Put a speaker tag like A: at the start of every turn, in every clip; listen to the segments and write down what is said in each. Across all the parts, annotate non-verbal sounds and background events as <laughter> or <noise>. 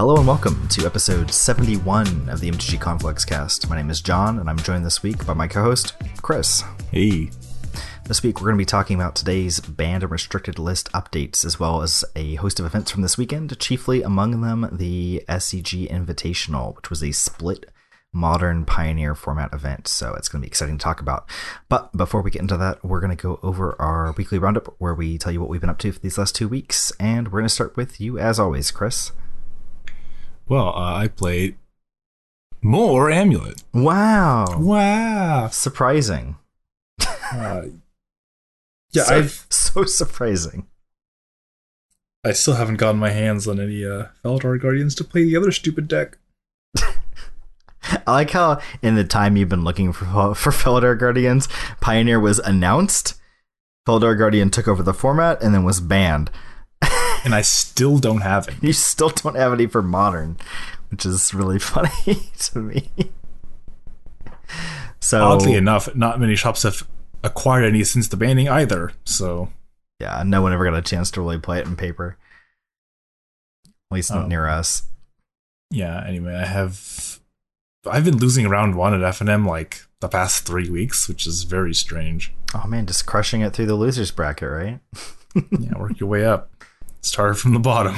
A: Hello and welcome to episode 71 of the MTG Conflicts cast. My name is John, and I'm joined this week by my co host, Chris.
B: Hey.
A: This week, we're going to be talking about today's banned and restricted list updates, as well as a host of events from this weekend, chiefly among them the SCG Invitational, which was a split modern pioneer format event. So it's going to be exciting to talk about. But before we get into that, we're going to go over our weekly roundup where we tell you what we've been up to for these last two weeks. And we're going to start with you, as always, Chris.
B: Well, uh, I played more Amulet.
A: Wow.
B: Wow.
A: Surprising.
B: Uh, <laughs> yeah,
A: so,
B: I've
A: so surprising.
B: I still haven't gotten my hands on any uh, Felidar Guardians to play the other stupid deck. <laughs>
A: I like how in the time you've been looking for <laughs> for Felidar Guardians, Pioneer was announced, Felidar Guardian took over the format, and then was banned.
B: And I still don't have it.
A: You still don't have any for Modern, which is really <laughs> funny to me. So
B: oddly enough, not many shops have acquired any since the banning either. So
A: yeah, no one ever got a chance to really play it in paper. At least not
B: Oh.
A: near us.
B: yeah. Anyway, I have I've been losing round one at FNM like the past three weeks, which is very strange.
A: Oh man, just crushing it through the losers bracket, right? <laughs>
B: yeah, work your way up. Start from the bottom.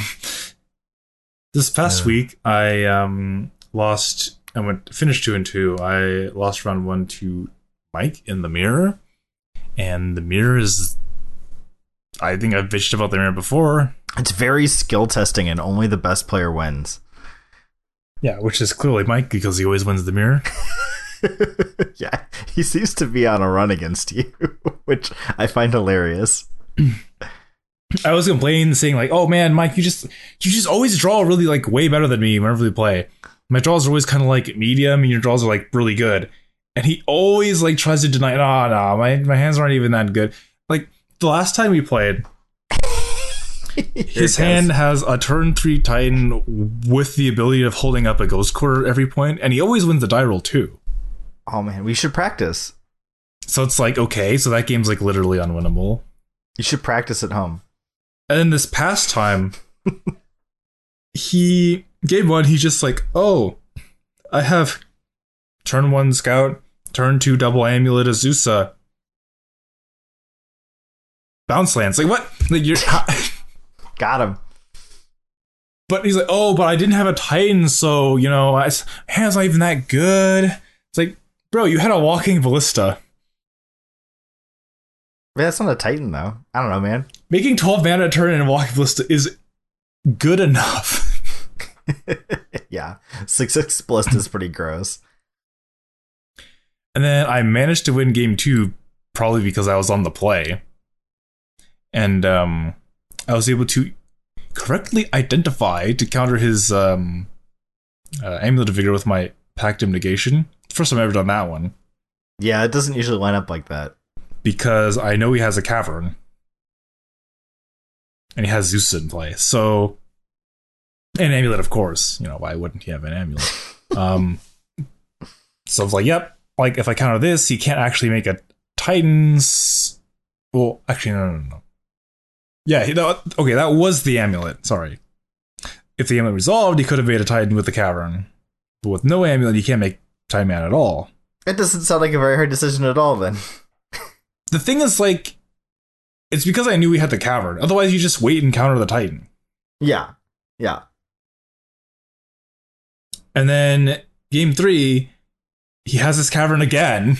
B: This past
A: Yeah.
B: week, I um lost. I went finished two and two. I lost round one to Mike in the mirror, and the mirror is. I think I've bitched about the mirror before.
A: It's very skill testing, and only the best player wins.
B: Yeah, which is clearly Mike because he always wins the mirror. <laughs>
A: yeah, he seems to be on a run against you, <laughs> which I find hilarious. <clears throat>
B: I was complaining, saying like, "Oh man, Mike, you just you just always draw really like way better than me whenever we play. My draws are always kind of like medium, and your draws are like really good." And he always like tries to deny, "No, no, my my hands aren't even that good." Like the last time we played, his hand has a turn three Titan with the ability of holding up a Ghost Quarter every point, and he always wins the die roll too.
A: Oh man, we should practice.
B: So it's like okay, so that game's like literally unwinnable.
A: You should practice at home.
B: And then this past time, he gave one, he's just like, oh, I have turn one scout, turn two double amulet Azusa. Uh, bounce lands. Like what? Like you're <laughs>
A: Got him.
B: but he's like, oh, but I didn't have a Titan, so you know, I, hand's not even that good. It's like, bro, you had a walking ballista.
A: Man, that's not a Titan though. I don't know, man.
B: Making 12 mana a turn and a walking ballista is good enough. <laughs>
A: yeah, six six blist is pretty gross.
B: And then I managed to win game two, probably because I was on the play. And um, I was able to correctly identify to counter his um, uh, Amulet of Vigor with my Pact of Negation. First time I've ever done that one.
A: Yeah, it doesn't usually line up like that.
B: Because I know he has a Cavern. And he has Zeus in play. So. an Amulet, of course. You know, why wouldn't he have an Amulet? <laughs> um, so I was like, yep. Like, if I counter this, he can't actually make a Titans. Well, actually, no, no, no. Yeah, he- no, okay, that was the amulet. Sorry. If the amulet resolved, he could have made a Titan with the cavern. But with no amulet, he can't make Titan Man at all.
A: It doesn't sound like a very hard decision at all. Then
B: The thing is, like, it's because I knew we had the cavern. Otherwise, you just wait and counter the Titan.
A: yeah, yeah.
B: And then game three, he has his cavern again.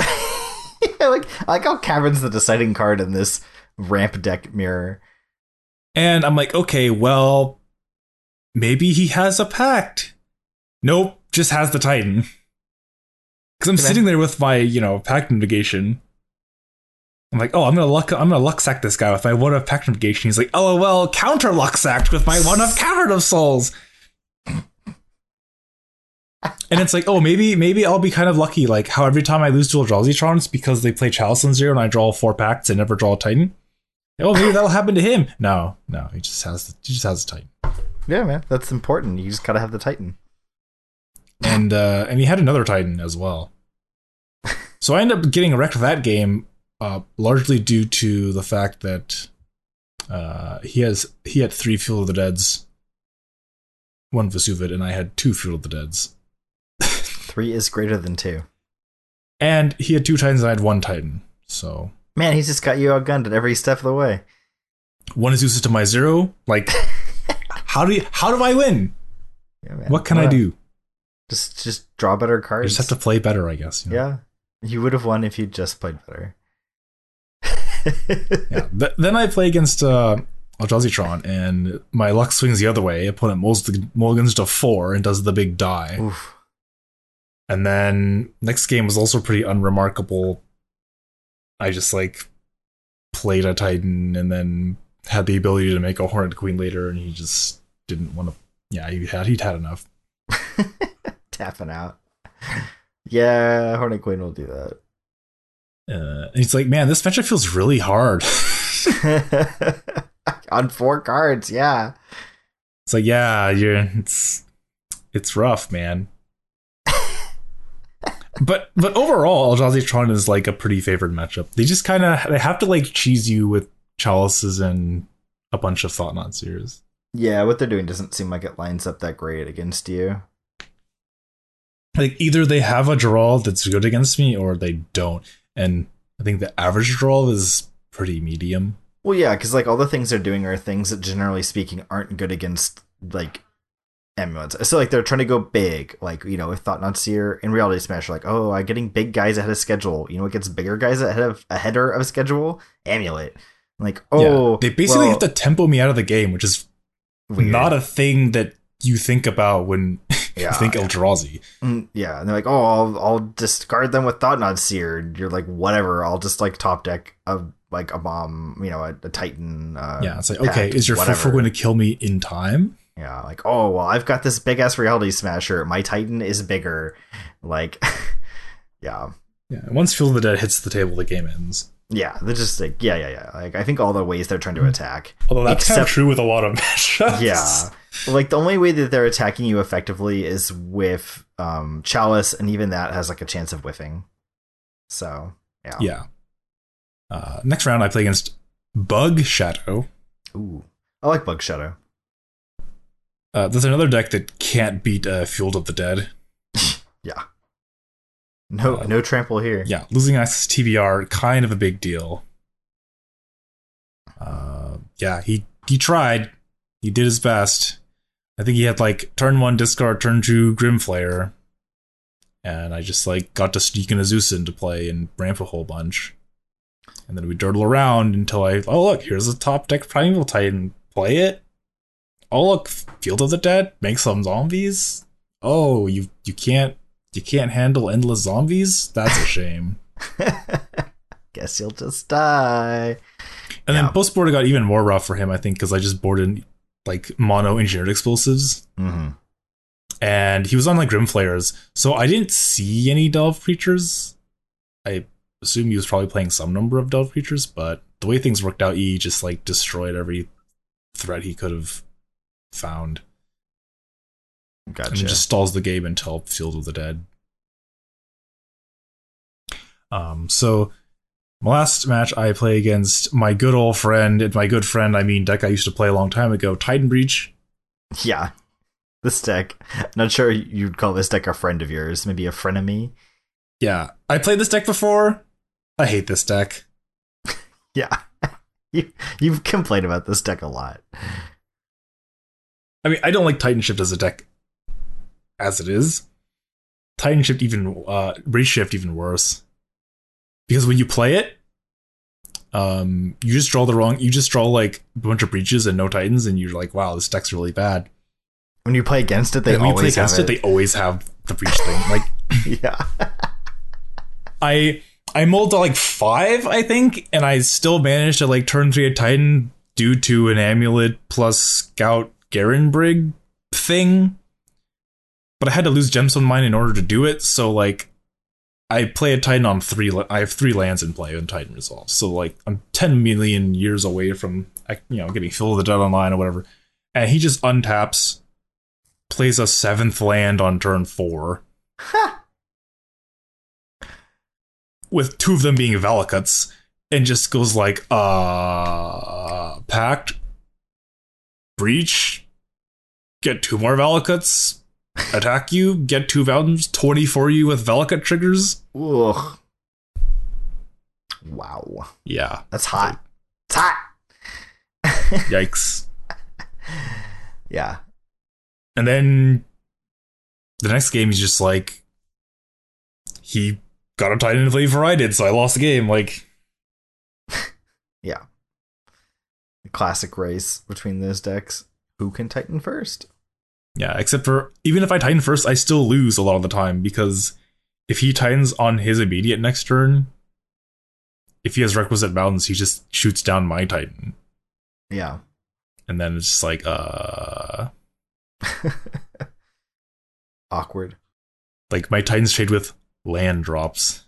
A: I <laughs> <laughs> like I like how Cavern's the deciding card in this ramp deck mirror.
B: And I'm like, okay, well, maybe he has a pact. Nope, just has the Titan. Because I'm
A: Okay.
B: sitting there with my, you know, pact negation. I'm like, oh, I'm gonna luck, I'm gonna luck sack this guy with my one of pact negation. He's like, oh well, counter luck sacked with my one of cavern of souls. And it's like, oh, maybe, maybe I'll be kind of lucky. Like how every time I lose dual Eldrazi it's because they play Chalice on zero and I draw four packs and never draw a Titan. Oh, maybe that'll happen to him. No, no, he just has the, he just has a Titan.
A: Yeah, man, that's important. You just gotta have the Titan.
B: and uh, and he had another Titan as well. So I ended up getting wrecked of that game, uh, largely due to the fact that uh, he has he had three Field of the Dead's one Vesuva, and I had two Field of the Deads.
A: Three is greater than two.
B: And he had two Titans, and I had one Titan. So
A: Man, he's just got you outgunned at every step of the way.
B: one Azusa to my zero. Like, <laughs> how do you, how do I win?
A: Yeah, man.
B: What can I do?
A: Just just draw better cards.
B: just have to play better, I guess. you know?
A: Yeah. You would have won if you just played better.
B: Yeah. <laughs> Th- then I play against uh, Eldrazi and my luck swings the other way. Opponent mulls the mulligans to four and does the big die.
A: Oof.
B: And then next game was also pretty unremarkable. I just like played a Titan and then had the ability to make a Hornet Queen later, and he just didn't want to. Yeah, he had he'd had enough. <laughs>
A: Tapping out. Yeah, Hornet Queen will do that.
B: Uh, and he's like, "Man, this matchup feels really hard." <laughs> <laughs>
A: On four cards, yeah.
B: it's like, yeah, you're it's it's rough, man. <laughs> but but overall, Eldrazi Tron is like a pretty favored matchup. They just kind of they have to like cheese you with chalices and a bunch of Thought-Knot Seers.
A: Yeah, what they're doing doesn't seem like it lines up that great against you.
B: Like either they have a draw that's good against me or they don't. And I think the average draw is pretty medium.
A: Well, yeah, because like all the things they're doing are things that generally speaking aren't good against like amulets. So like they're trying to go big, like you know, with Thought-Knot Seer in Reality Smash, like oh, I'm getting big guys ahead of schedule. You know, what gets bigger guys ahead of a header of schedule? Amulet. Like oh,
B: yeah. They basically
A: well,
B: have to tempo me out of the game, which is
A: weird.
B: not a thing that you think about when <laughs>
A: Yeah,
B: you think
A: yeah.
B: Eldrazi.
A: Mm, yeah, and they're like, oh, I'll, I'll discard them with Thought-Knot Seer. And You're like, whatever. I'll just like top deck a like a bomb, you know, a, a Titan. Uh,
B: Yeah, it's like,
A: pack,
B: okay, is your
A: whatever.
B: Going to kill me in time?
A: Yeah, like, oh, well, I've got this big ass reality smasher. My Titan is bigger. Like, <laughs> yeah.
B: Yeah. Once Field of the Dead hits the table, the game ends.
A: Yeah, they're just like, yeah, yeah, yeah. Like, I think all the ways they're trying to attack.
B: Although that's kind of true with a lot of <laughs> matchups.
A: Yeah. Like, the only way that they're attacking you effectively is with um, Chalice, and even that has like a chance of whiffing. So, yeah.
B: Yeah. Uh, next round, I play against Bug Shadow.
A: Ooh. I like Bug Shadow.
B: Uh, there's another deck that can't beat uh, Field of the Dead. <laughs>
A: Yeah. No,
B: Uh,
A: no trample here.
B: Yeah, losing access to TBR, kind of a big deal. Uh, yeah, he he tried. He did his best. I think he had like turn one discard, turn two Grim Flayer, and I just like got to sneak in a Zeus into play and ramp a whole bunch. And then we dirtle around until I oh look here's a top deck Primeval Titan. Play it. Oh look, Field of the Dead. Make some zombies. Oh you you can't you can't handle endless zombies. That's a shame. <laughs>
A: Guess you'll just die.
B: And
A: Yeah.
B: then post board got even more rough for him, I think, because I just boarded like mono engineered explosives,
A: hmm
B: and he was on like Grim Flayers, so I didn't see any delve creatures. I assume he was probably playing some number of delve creatures, but the way things worked out, he just like destroyed every threat he could have found,
A: Gotcha.
B: it just stalls the game until Field of the Dead. Um, so my last match I play against my good old friend, and my good friend I mean deck I used to play a long time ago, Titan Breach.
A: Yeah. This deck. Not sure you'd call this deck a friend of yours. Maybe a frenemy.
B: Yeah, I played this deck before. I hate this deck. <laughs>
A: Yeah. <laughs> you you've complained about this deck a lot.
B: I mean, I don't like Titan Shift as a deck as it is. Titan Shift even uh Breach Shift even worse. Because when you play it, um you just draw the wrong you just draw like a bunch of breaches and no titans and you're like, wow, this deck's really bad.
A: When you play against it, they
B: and when you play
A: always
B: against
A: have
B: it, they always have the breach thing. Like <laughs> <laughs>
A: yeah.
B: I I mulled to like five, I think, and I still managed to like turn three a Titan due to an amulet plus Scout Garenbrig thing. But I had to lose Gemstone Mine in order to do it, so like I play a Titan on three. I have three lands in play when Titan resolves, so like I'm ten million years away from you know getting Field of the Dead online or whatever. And he just untaps, plays a seventh land on turn four. with two of them being Valakuts, and just goes like, uh, Pact, Breach, get two more Valakuts, attack you, get two Valens, 20 for you with Valakut triggers.
A: Ugh. Wow.
B: Yeah.
A: That's hot. It's hot. <laughs>
B: Yikes.
A: Yeah.
B: And then the next game, he's just like, he got a Titan to play before I did, so I lost the game. Like, <laughs>
A: Yeah. The classic race between those decks. Who can Titan first?
B: Yeah, except for even if I Titan first, I still lose a lot of the time because if he Titans on his immediate next turn, if he has requisite mountains, he just shoots down my Titan.
A: Yeah.
B: And then it's just like, uh, <laughs>
A: Awkward.
B: like my Titans trade with land drops.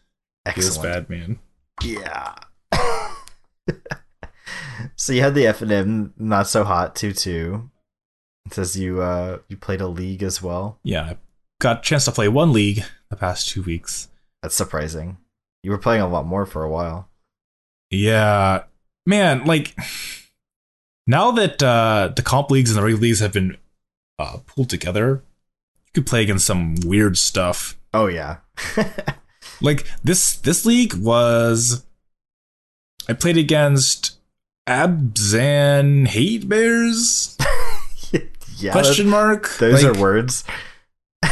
B: Feels
A: Excellent.
B: bad, man.
A: Yeah. <laughs> so you had the F and M not so hot two two. It says you uh you played a league as well.
B: Yeah, I got a chance to play one league the past two weeks.
A: That's surprising. You were playing a lot more for a while.
B: Yeah, man, like now that uh, the comp leagues and the regular leagues have been uh, pulled together, you could play against some weird stuff.
A: Oh yeah. <laughs>
B: Like this this league was I played against Abzan Hate Bears? <laughs>
A: yeah.
B: Question mark.
A: Those
B: Like,
A: are words. <laughs>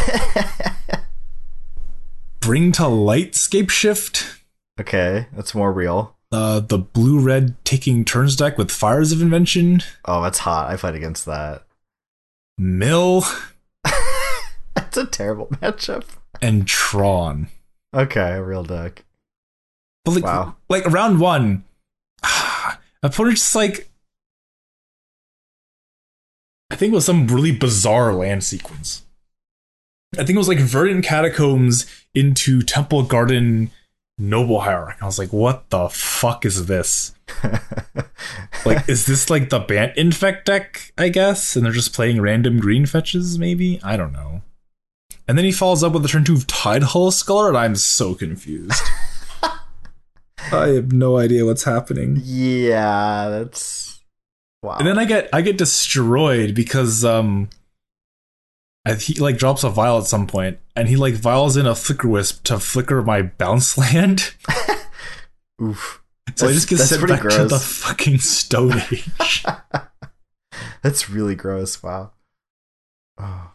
B: bring to light Scapeshift.
A: okay, that's more real.
B: Uh, the blue red taking turns deck with fires of invention.
A: Oh, that's hot. I played against that.
B: Mill <laughs>
A: that's a terrible matchup.
B: and Tron.
A: Okay, a real deck.
B: But like,
A: Wow.
B: like round one, <sighs> opponent just like I think it was some really bizarre land sequence. I think it was like Verdant Catacombs into Temple Garden Noble Hierarch. I was like, what the fuck is this? <laughs> Like, is this like the Bant Infect deck, I guess? And they're just playing random green fetches, maybe? I don't know. And then he follows up with a turn two of Tidehollow Sculler, and I'm so confused. <laughs> I have no idea what's happening.
A: yeah, that's wow.
B: And then I get I get destroyed because um I, he like drops a vial at some point and he like vials in a Flickerwisp to flicker my bounce <laughs> land. <laughs>
A: Oof.
B: So I just get sent back to the fucking Stone <laughs> Age.
A: That's really gross. Wow. Oh.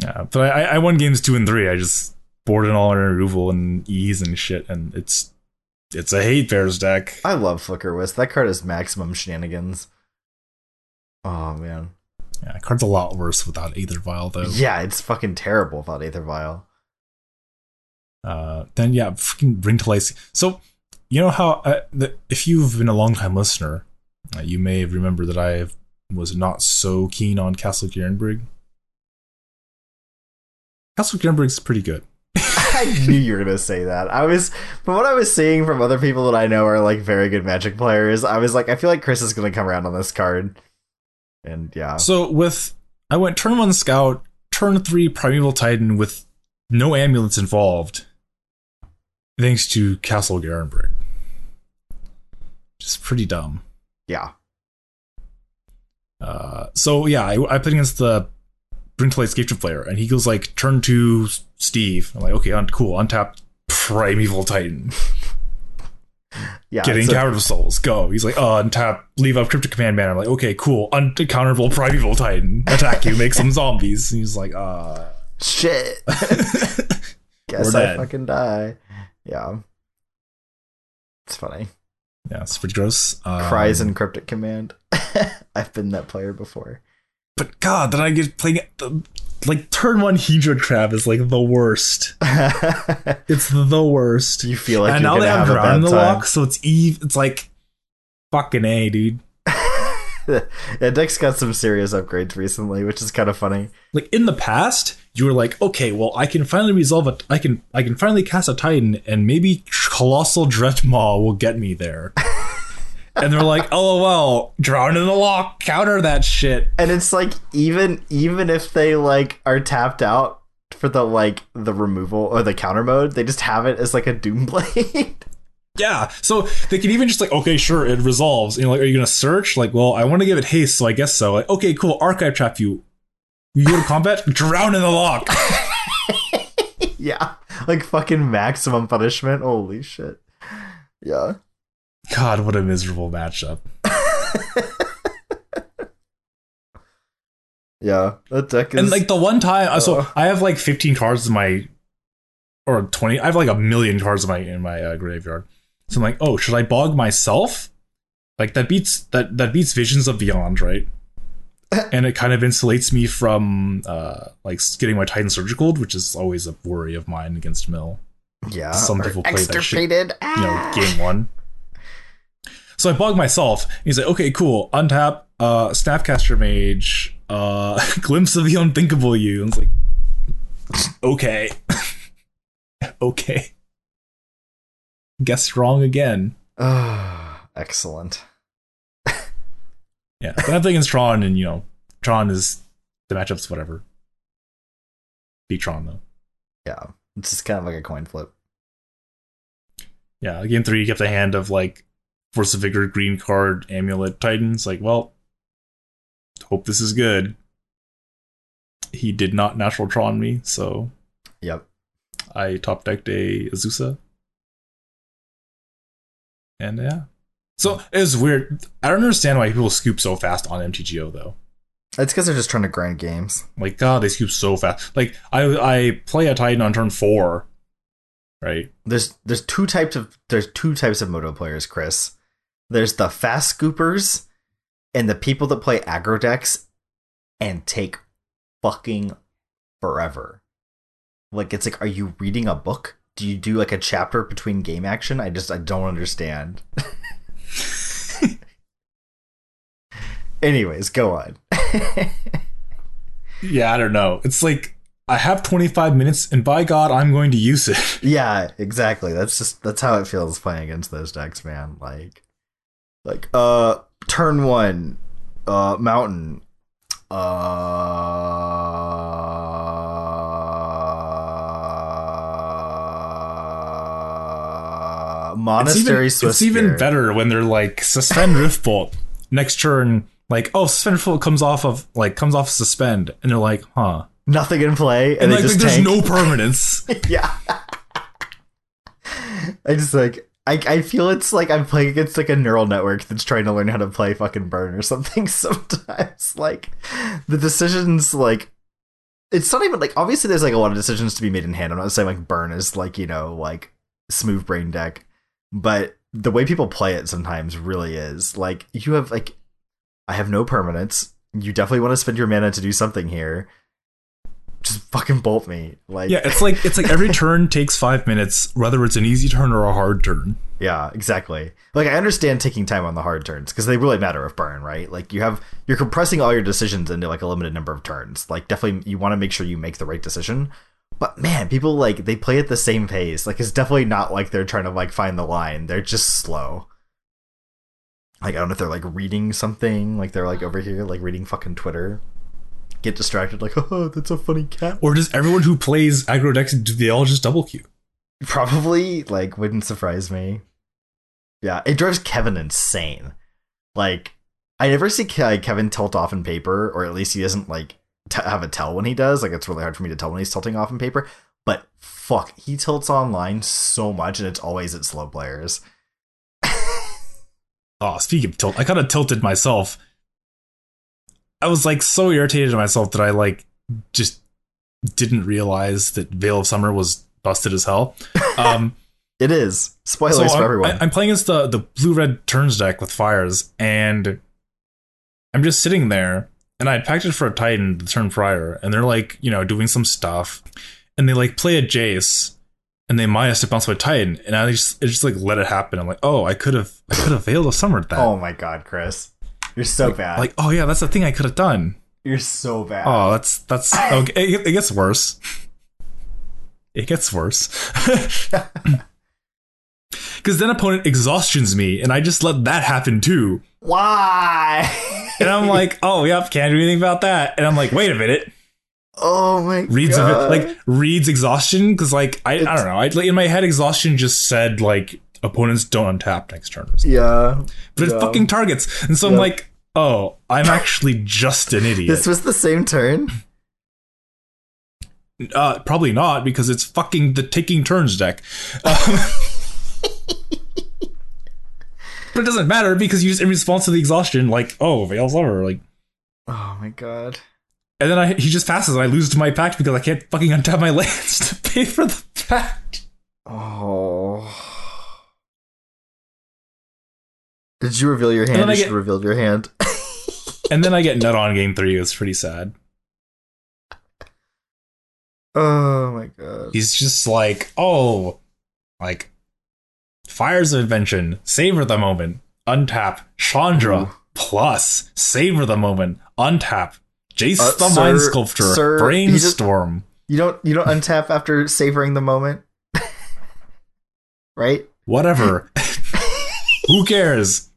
B: yeah, but I, I won games two and three. I just board boarded all our removal and ease and shit, and it's it's a hate bears deck.
A: I love Flickerwisp. That card is maximum shenanigans. Oh man.
B: Yeah, card's a lot worse without Aether Vial though.
A: Yeah, it's fucking terrible without Aether Vial.
B: uh, then yeah, fucking bring to life. So you know how uh, the, if you've been a long time listener, uh, you may remember that I was not so keen on Castle Garenbrig. Castle Garenbrig's pretty good. <laughs>
A: I knew you were gonna say that. I was from what I was seeing from other people that I know are like very good Magic players. I was like, I feel like Chris is gonna come around on this card. And yeah,
B: So with I went turn one Scout, turn three Primeval Titan with no amulets involved, thanks to Castle Garenbrig. Just pretty dumb.
A: yeah,
B: Uh, so yeah, I, I played against the Bring to Light Escape player, and he goes like turn to Steve. I'm like, okay, on cool, untap <laughs> Primeval Titan, <laughs>
A: yeah.
B: getting
A: so-
B: Cavern of Souls, go. He's like, uh, untap, leave up Cryptic Command Man. I'm like, okay, cool, uncounterable Primeval Titan, attack you, make some zombies. And he's like, uh,
A: shit. <laughs> Guess I fucking die. Yeah, it's funny.
B: yeah, it's pretty gross. Um,
A: Cries in Cryptic Command. <laughs> I've been that player before.
B: but God, then I get playing the like turn one Hedron Crab is like the worst. <laughs> It's the worst.
A: you feel like
B: and now they have
A: have
B: in the
A: time.
B: lock, so it's eve. It's like fucking a dude. <laughs>
A: yeah, Deck's got some serious upgrades recently, which is kind of funny.
B: Like in the past, you were like, okay, well, I can finally resolve it. I can, I can finally cast a Titan, and maybe Colossal Dreadmaw will get me there. <laughs> and they're like, oh well, Drown in the Loch, counter that shit.
A: And it's like even even if they like are tapped out for the like the removal or the counter mode, they just have it as like a doom <laughs> blade.
B: Yeah, so they can even just like, okay, sure, it resolves. You know, like, are you gonna search? Like, well, I want to give it haste, so I guess so. Like, okay, cool, archive trap you. You go to combat, <laughs> Drown in the Loch. <laughs>
A: yeah, like fucking maximum punishment. Holy shit. Yeah.
B: God, what a miserable matchup. <laughs>
A: yeah, that deck is.
B: And like the one time, uh, so. I have like 15 cards in my, or 20. I have like a million cards in my in my uh, graveyard. So I'm like, oh, should I bog myself? Like that beats that that beats Visions of Beyond, right? <laughs> and it kind of insulates me from uh like getting my Titan Surgical, which is always a worry of mine against Mill.
A: yeah,
B: some people play that shit,
A: extirpated.
B: You know, game one. So I bog myself. He's like, okay, cool. Untap, uh, Snapcaster Mage, uh, <laughs> Glimpse of the Unthinkable You. And it's like, okay. <laughs> okay. Guess wrong again.
A: Ah, excellent.
B: Yeah. Then I'm thinking Tron, and, you know, Tron is the matchup's whatever. Beat Tron, though.
A: Yeah, it's just kind of like a coin flip.
B: Yeah, game three, you kept a hand of, like, Force of Vigor, Green Card, Amulet, Titans. Like, well, hope this is good. He did not natural Tron me, so
A: Yep.
B: I top decked a Azusa. And yeah. So it was weird. I don't understand why people scoop so fast on MTGO though.
A: It's because they're just trying to grind games.
B: Like God, they scoop so fast. Like I I play a Titan on turn four, right?
A: There's there's two types of there's two types of moto players, Chris. There's the fast scoopers and the people that play aggro decks and take fucking forever. Like it's like, are you reading a book? Do you do like a chapter between game action? I just I don't understand. <laughs> Anyways, go on. <laughs>
B: Yeah, I don't know. It's like I have 25 minutes, and by God, I'm going to use it. <laughs>
A: yeah, exactly. That's just that's how it feels playing against those decks, man. Like like uh turn 1 uh mountain uh monastery
B: it's even, it's even better when they're like suspend Rift Bolt next turn. Like, oh, suspend Rift Bolt comes off of like comes off suspend, and they're like, huh?
A: Nothing in play, and,
B: And like, like, there's no permanence. <laughs>
A: yeah. I just like I, I feel it's like I'm playing against like a neural network that's trying to learn how to play fucking burn or <laughs> something sometimes. Like the decisions like it's not even like obviously there's like a lot of decisions to be made in hand. I'm not saying like burn is like, you know, like smooth brain deck, but the way people play it sometimes really is like you have like I have no permanence. You definitely want to spend your mana to do something here. Just fucking bolt me. Like
B: yeah, it's like it's like every <laughs> turn takes five minutes, whether it's an easy turn or a hard turn.
A: Yeah, exactly. Like I understand taking time on the hard turns because they really matter of burn, right? Like you have you're compressing all your decisions into like a limited number of turns. Like definitely you want to make sure you make the right decision. But man, people like they play at the same pace. Like it's definitely not like they're trying to like find the line. They're just slow. Like I don't know if they're like reading something, like they're like over here like reading fucking Twitter. Get distracted like, <laughs> "Oh, that's a funny cat."
B: Or does everyone who plays aggro decks do they all just double queue?
A: Probably, like, wouldn't surprise me. Yeah, it drives Kevin insane. Like, I never see Ke- Kevin tilt off in paper, or at least he doesn't like t- have a tell when he does. Like, it's really hard for me to tell when he's tilting off in paper. But fuck, he tilts online so much, and it's always at slow players. <laughs>
B: Oh, speaking of tilt, I kind of tilted myself. I was like so irritated at myself that I like just didn't realize that Veil of Summer was busted as hell. <laughs> Um,
A: It is spoilers
B: so
A: for everyone.
B: I, am playing against the the blue red turns deck with fires, and I'm just sitting there, and I packed it for a Titan the turn prior, and they're like, you know, doing some stuff, and they like play a Jace, and they might have to bounce with Titan, and I just it just like let it happen. I'm like, oh, I could have I could have Veil of Summered that.
A: oh my god, Chris, you're so bad.
B: Like, oh yeah, that's the thing I could have done.
A: you're so bad.
B: Oh, that's that's <laughs> okay. Oh, it, it gets worse. It gets worse. <laughs> Because then opponent exhaustions me, and I just let that happen too.
A: Why?
B: And I'm <laughs> like, oh yep, can't do anything about that. And I'm like, wait a minute,
A: oh my
B: reads of
A: god.
B: it like reads exhaustion because like I, I don't know. I like in my head exhaustion just said like opponents don't untap next turn, or something.
A: yeah.
B: but it fucking targets. And so I'm like, oh, I'm actually just an <laughs> idiot.
A: This was the same turn.
B: Uh, probably not because it's fucking the taking turns deck. Um, <laughs> <laughs> but it doesn't matter because you just in response to the exhaustion, like, oh, Veil's over, like,
A: Oh my god.
B: and then I he just passes and I lose to my pact because I can't fucking untap my lands to pay for the pact.
A: Oh. Did you reveal your hand?
B: I
A: You should
B: get-
A: reveal your hand. <laughs>
B: And then I get nut on game three. It's pretty sad.
A: oh my god.
B: He's just like, oh, like fires of invention, savor the moment, untap, Chandra,
A: Ooh.
B: plus, savor the moment, untap, Jace
A: Uh,
B: the
A: sir-
B: Mind Sculptor,
A: sir,
B: Brainstorm.
A: You don't you don't untap after savoring the moment? <laughs> right?
B: Whatever. <laughs> Who cares?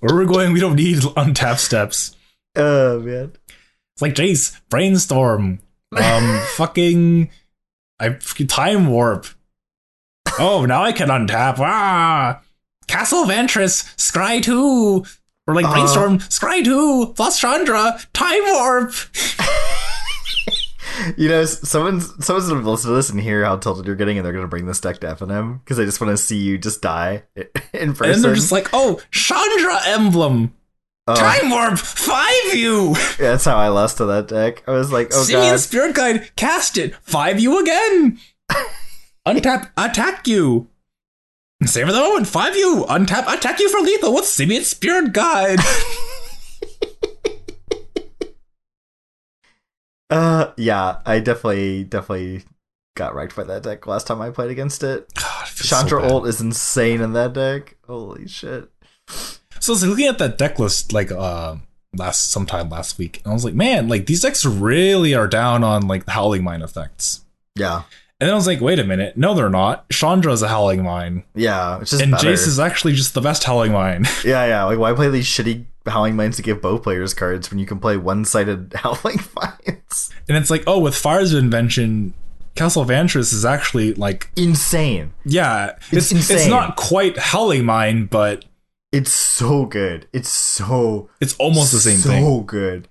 B: Where we're going, we don't need <laughs> untap steps.
A: Oh man.
B: It's like Jace, brainstorm, um, <laughs> fucking, I time warp. Oh, now I can untap. Ah, Castle Vantress, Scry two, or like
A: Uh.
B: brainstorm, Scry two, plus Chandra, time warp. <laughs>
A: You know, someone's someone's gonna listen to this and hear how tilted you're getting, and they're gonna bring this deck to FNM because they just want to see you just die <laughs> in person.
B: And they're just like, oh, Chandra emblem,
A: Oh,
B: time warp, five you.
A: yeah, that's how I lost to that deck. I was like, oh
B: Simian
A: god,
B: Spirit Guide, cast it, five you again. <laughs> Untap, attack you. Savor the moment, five you. Untap, attack you for lethal with Simian Spirit Guide. <laughs>
A: uh, yeah, I definitely definitely got wrecked by that deck last time I played against it.
B: God, it so
A: Chandra
B: bad.
A: ult is insane in that deck. Holy shit.
B: So I was looking at that deck list like uh last sometime last week, and I was like, man, like these decks really are down on like the Howling Mine effects.
A: Yeah,
B: And then I was like, wait a minute, no, they're not. Chandra's a Howling Mine,
A: yeah, it's just
B: and
A: better.
B: Jace is actually just the best Howling Mine. <laughs>
A: Yeah, yeah. Like, why play these shitty Howling Mines to give both players cards when you can play one-sided <laughs> Howling Mines?
B: and it's like, oh, with Fires of Invention, Castle Vantress is actually like
A: Insane.
B: Yeah,
A: It's
B: it's it's, not quite Howling Mine, but
A: It's so good. It's so
B: it's almost the same
A: so
B: thing.
A: good.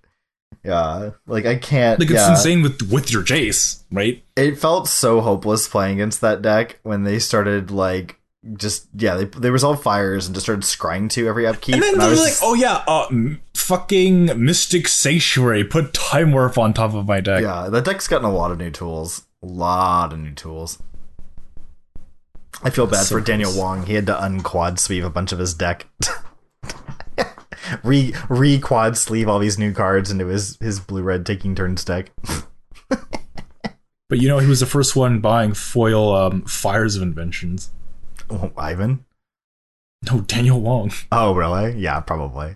A: Yeah, like I can't.
B: Like it's
A: yeah.
B: insane with with your Jace, right?
A: It felt so hopeless playing against that deck when they started like just yeah they they resolved fires and just started scrying to every upkeep.
B: And then
A: I
B: they're
A: was
B: like,
A: just-
B: oh yeah, uh, m- fucking Mystic Sanctuary, put Time Warp on top of my deck.
A: yeah, that deck's gotten a lot of new tools. A lot of new tools. I feel bad
B: so
A: for Daniel. Wong. He had to unquad sleeve a bunch of his deck. <laughs> re re quad sleeve all these new cards into his his blue red taking turns deck. <laughs>
B: But you know, he was the first one buying foil um, Fires of Inventions.
A: Oh, <laughs> Ivan.
B: No, Daniel Wong. <laughs>
A: Oh, really? Yeah, probably.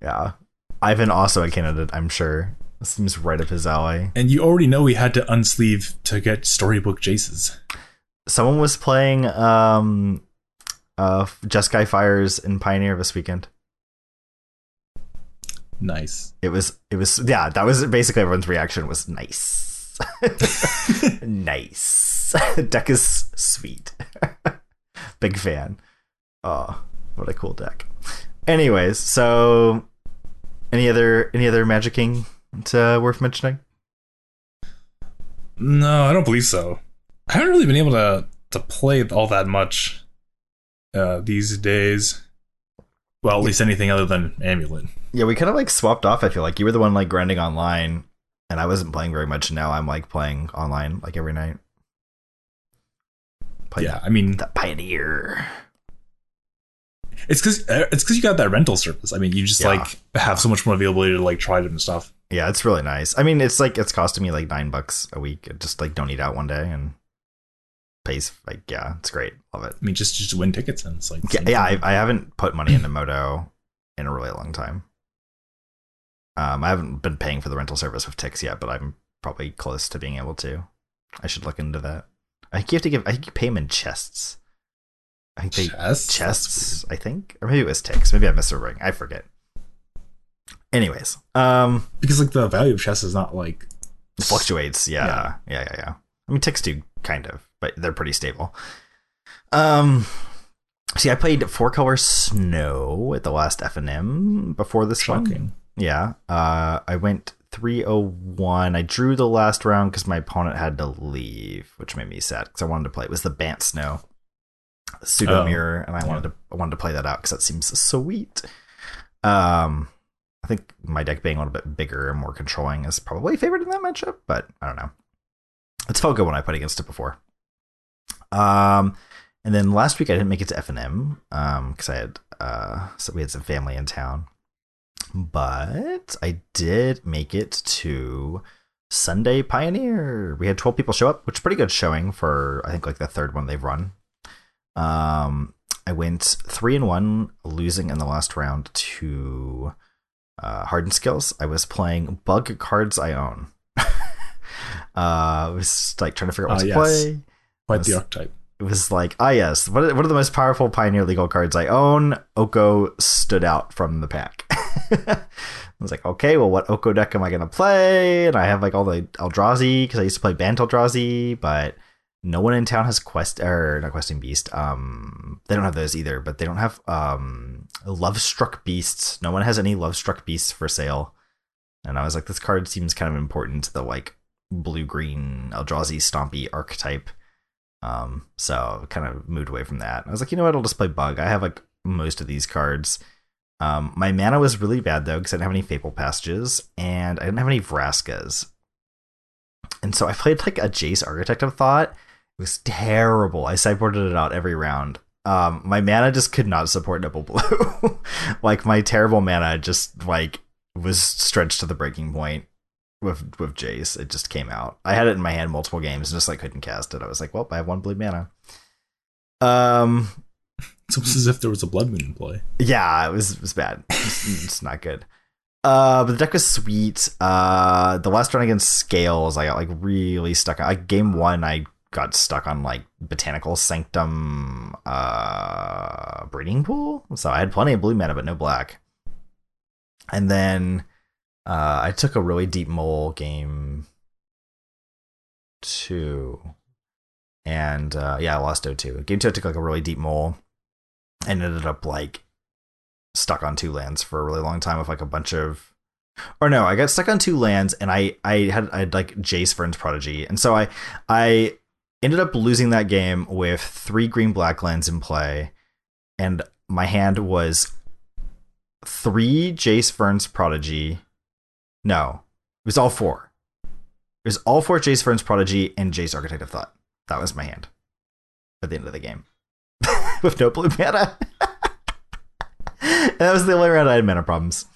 A: Yeah. Ivan also a candidate, I'm sure. Seems right up his alley.
B: And you already know he had to unsleeve to get Storybook Jaces.
A: Someone was playing um uh Jeskai Fires in Pioneer this weekend.
B: Nice.
A: It was it was yeah, that was basically everyone's reaction was nice. <laughs> nice. <laughs> deck is sweet. <laughs> Big fan. Oh, what a cool deck. Anyways, so any other any other magicking to worth mentioning?
B: No, I don't believe so. I haven't really been able to to play all that much uh, these days. Well, at least anything other than Amulet.
A: Yeah, we kind of like swapped off. I feel like you were the one like grinding online, and I wasn't playing very much. Now I'm like playing online like every night. Play
B: Yeah, I mean,
A: the Pioneer.
B: it's because uh, it's because you got that rental service. I mean, you just
A: Yeah.
B: like have so much more availability to like try different stuff.
A: Yeah, it's really nice. I mean, it's like it's costing me like nine bucks a week. I Just like don't eat out one day and pays like yeah, it's great. Love it.
B: I mean, just just to win tickets and it's like
A: Yeah, yeah. I, I haven't put money into Moto in a really long time. Um, I haven't been paying for the rental service with Tix yet, but I'm probably close to being able to. I should look into that. I think you have to give. I think you pay them in chests. I think they
B: chests.
A: chests. I think, or maybe it was Tix. Maybe I missed a ring. I forget. Anyways, um,
B: because like the value of chests is not like
A: fluctuates. Yeah,
B: Yeah.
A: yeah, yeah, yeah. I mean, Tix do kind of, but they're pretty stable. Um, see, I played four color snow at the last F and M before this one. Yeah, uh, I went 301. I drew the last round because my opponent had to leave, which made me sad because I wanted to play. It was the Bant Snow pseudo
B: Oh,
A: mirror, and I wanted to I wanted to play that out because that seems sweet. Um, I think my deck being a little bit bigger and more controlling is probably favored in that matchup, but I don't know. It's felt good when I played against it before. Um, and then last week I didn't make it to F and M um because I had uh so we had some family in town, but I did make it to Sunday Pioneer. We had twelve people show up, which is pretty good showing for I think like the third one they've run. Um, I went three and one, losing in the last round to uh, Hardened Scales. I was playing bug cards I own. <laughs> uh, I was like trying to figure out what
B: Ah,
A: to
B: yes.
A: play
B: Quite
A: Yes.
B: the archetype.
A: It was like, ah, yes, what are the most powerful Pioneer legal cards I own? Oko stood out from the pack. <laughs> I was like, okay, well, what Oko deck am I going to play? And I have like all the Eldrazi because I used to play Bant Eldrazi, but no one in town has Quest or not Questing Beast. Um, they don't have those either, but they don't have um Lovestruck Beasts. No one has any Lovestruck Beasts for sale. And I was like, this card seems kind of important to the like blue green Eldrazi Stompy archetype. Um, so kind of moved away from that. I was like, you know what? I'll just play Bug. I have like most of these cards. Um, my mana was really bad though because I didn't have any Fable Passages and I didn't have any Vraskas. And so I played like a Jace Architect of Thought. It was terrible. I sideboarded it out every round. Um, my mana just could not support double <laughs> blue. like my terrible mana just like was stretched to the breaking point with with Jace. It just came out. I had it in my hand multiple games and just like couldn't cast it. I was like, well, I have one blue mana. Um,
B: It's almost as if there was a blood moon in play.
A: yeah, it was it was bad. It's, it's not good. Uh, but the deck was sweet. Uh, the last run against Scales, I got like really stuck. on Like game one, I got stuck on like Botanical Sanctum, uh, Breeding Pool. So I had plenty of blue mana, but no black. And then, uh, I took a really deep mole game two, and uh, yeah, I lost 0-2. Game two, I took like a really deep mole and ended up like stuck on two lands for a really long time with like a bunch of or no i got stuck on two lands and i i had i had like jace Vryn's prodigy and so i i ended up losing that game with three green black lands in play and my hand was three jace Vryn's prodigy no it was all four it was all four jace Vryn's prodigy and jace architect of thought that was my hand at the end of the game <laughs> with no blue mana. <laughs> that was the only round I had mana problems.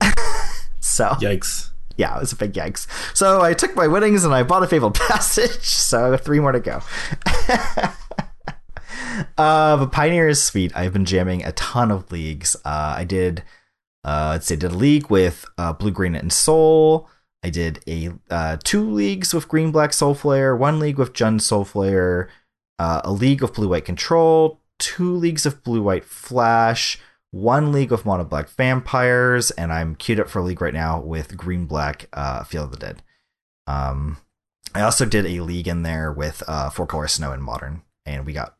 A: <laughs> so
B: Yikes.
A: yeah, it was a big yikes. So I took my winnings and I bought a fabled passage. So three more to go. uh, but Pioneer is sweet. I've been jamming a ton of leagues. Uh, I did, uh, let's say, did a league with uh, Blue, Green, and Soul. I did a uh, two leagues with Green, Black, Soul Flare. One league with Jun Soul Flare. Uh, a league of Blue, White Control. Two leagues of Blue, White Flash one league of mono black vampires, and I'm queued up for a league right now with green black uh, Field of the Dead. Um, I also did a league in there with uh, four color snow and modern, and we got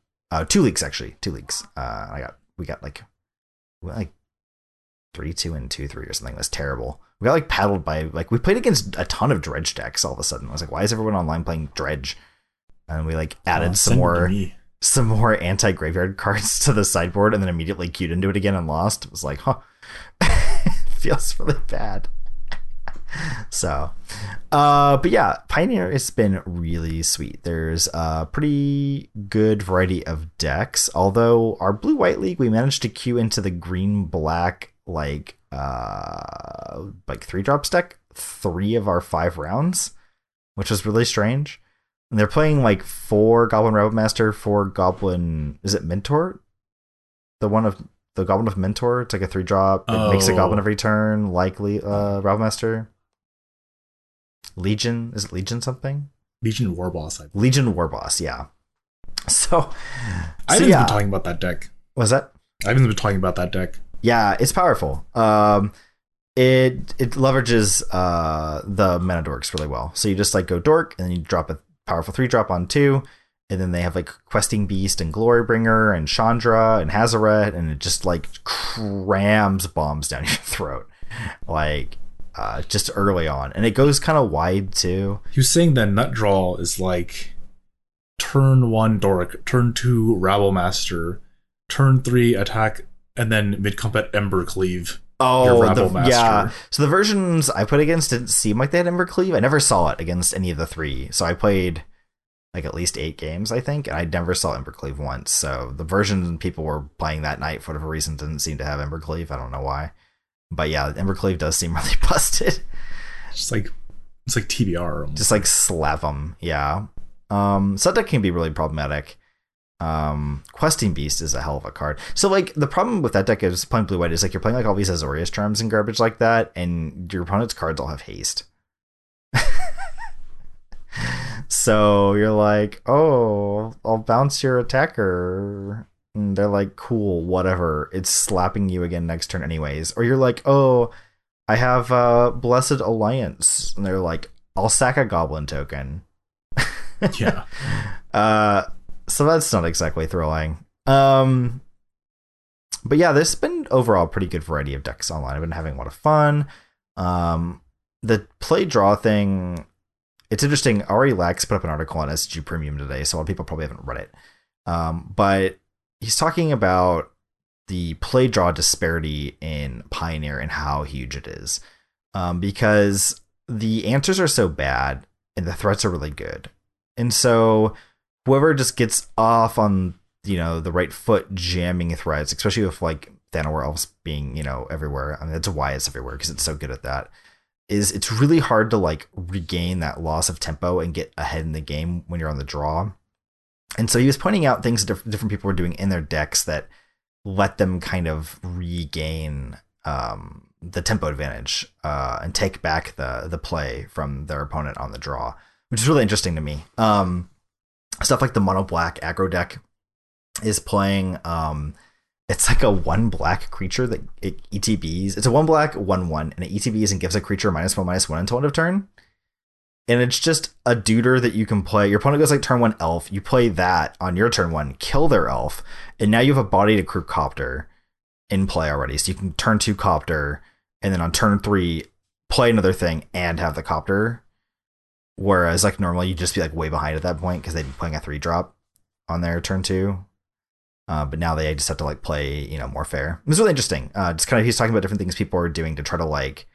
A: two leagues actually, two leagues. I got we got like like three two and two three or something. That's terrible. We got like paddled by like we played against a ton of dredge decks all of a sudden. I was like, why is everyone online playing dredge? And we like added
B: Uh,
A: some
B: send it to
A: more some more anti graveyard <laughs> cards to the sideboard and then immediately queued into it again and lost. It was like, huh, <laughs> feels really bad. <laughs> So, uh, but yeah, Pioneer has been really sweet. There's a pretty good variety of decks. Although our blue white league, we managed to queue into the green black like uh like three drops deck three of our five rounds, which was really strange. And they're playing like four Goblin Rabblemaster, four Goblin. Is it Mentor? The one of the Goblin of Mentor. It's like a three drop. It makes a
B: Oh.
A: Goblin every turn. Likely, uh, Rabblemaster. Legion is it Legion something?
B: Legion Warboss. I
A: Legion Warboss. Yeah. So,
B: I
A: so
B: haven't
A: yeah.
B: been talking about that deck.
A: Was that?
B: I haven't been talking about that deck.
A: Yeah, it's powerful. Um, it it leverages uh the mana dorks really well. So you just like go dork and then you drop a powerful three drop on two, and then they have like questing beast and glorybringer and Chandra and Hazoret, and it just like crams bombs down <laughs> your throat. Like uh, just early on, and it goes kind of wide too.
B: He was saying that nut draw is like turn one dork, turn two Rabblemaster, turn three attack, and then mid combat Ember Cleave.
A: Oh, the, yeah. So the versions I put against didn't seem like they had Ember Cleave. I never saw it against any of the three. So I played like at least eight games, I think, and I never saw Ember Cleave once. So the version people were playing that night for whatever reason didn't seem to have Ember Cleave. I don't know why, but yeah, Ember Cleave does seem <laughs> really busted.
B: Just like it's like TBR,
A: almost. just like slap them. Yeah. Um, so that can be really problematic um questing beast is a hell of a card. So like the problem with that deck is playing blue white is like you're playing like all these azorius charms and garbage like that and your opponent's cards all have haste. <laughs> So you're like oh i'll bounce your attacker. And they're like cool whatever. It's slapping you again next turn anyways. Or you're like oh i have uh blessed alliance. And they're like i'll sack a goblin token.
B: Yeah. <laughs>
A: Uh so that's not exactly thrilling. Um, but yeah, there's been overall pretty good variety of decks online. I've been having a lot of fun. Um, the play draw thing, it's interesting. Ari Lax put up an article on SCG Premium today, so a lot of people probably haven't read it. Um, but he's talking about the play draw disparity in Pioneer and how huge it is. Um, because the answers are so bad and the threats are really good. And so whoever just gets off on you know the right foot jamming threads, especially with like Elves being you know everywhere. I mean that's why it's everywhere because it's so good at that. Is it's really hard to like regain that loss of tempo and get ahead in the game when you're on the draw. And so he was pointing out things different people were doing in their decks that let them kind of regain um, the tempo advantage uh, and take back the the play from their opponent on the draw, which is really interesting to me. Um, stuff like the mono black aggro deck is playing um it's like a one black creature that it ETBs. It's a one black, one one, and it ETBs and gives a creature minus one minus one until end of turn. And it's just a duder that you can play. Your opponent goes like turn one elf. You play that on your turn one, kill their elf, and now you have a body to crew copter in play already. So you can turn two copter, and then on turn three, play another thing and have the copter Whereas like normally you'd just be like way behind at that point because they'd be playing a three drop on their turn two. Uh, but now they just have to like play, you know, more fair. It was really interesting. Uh, just kind of he's talking about different things people are doing to try to like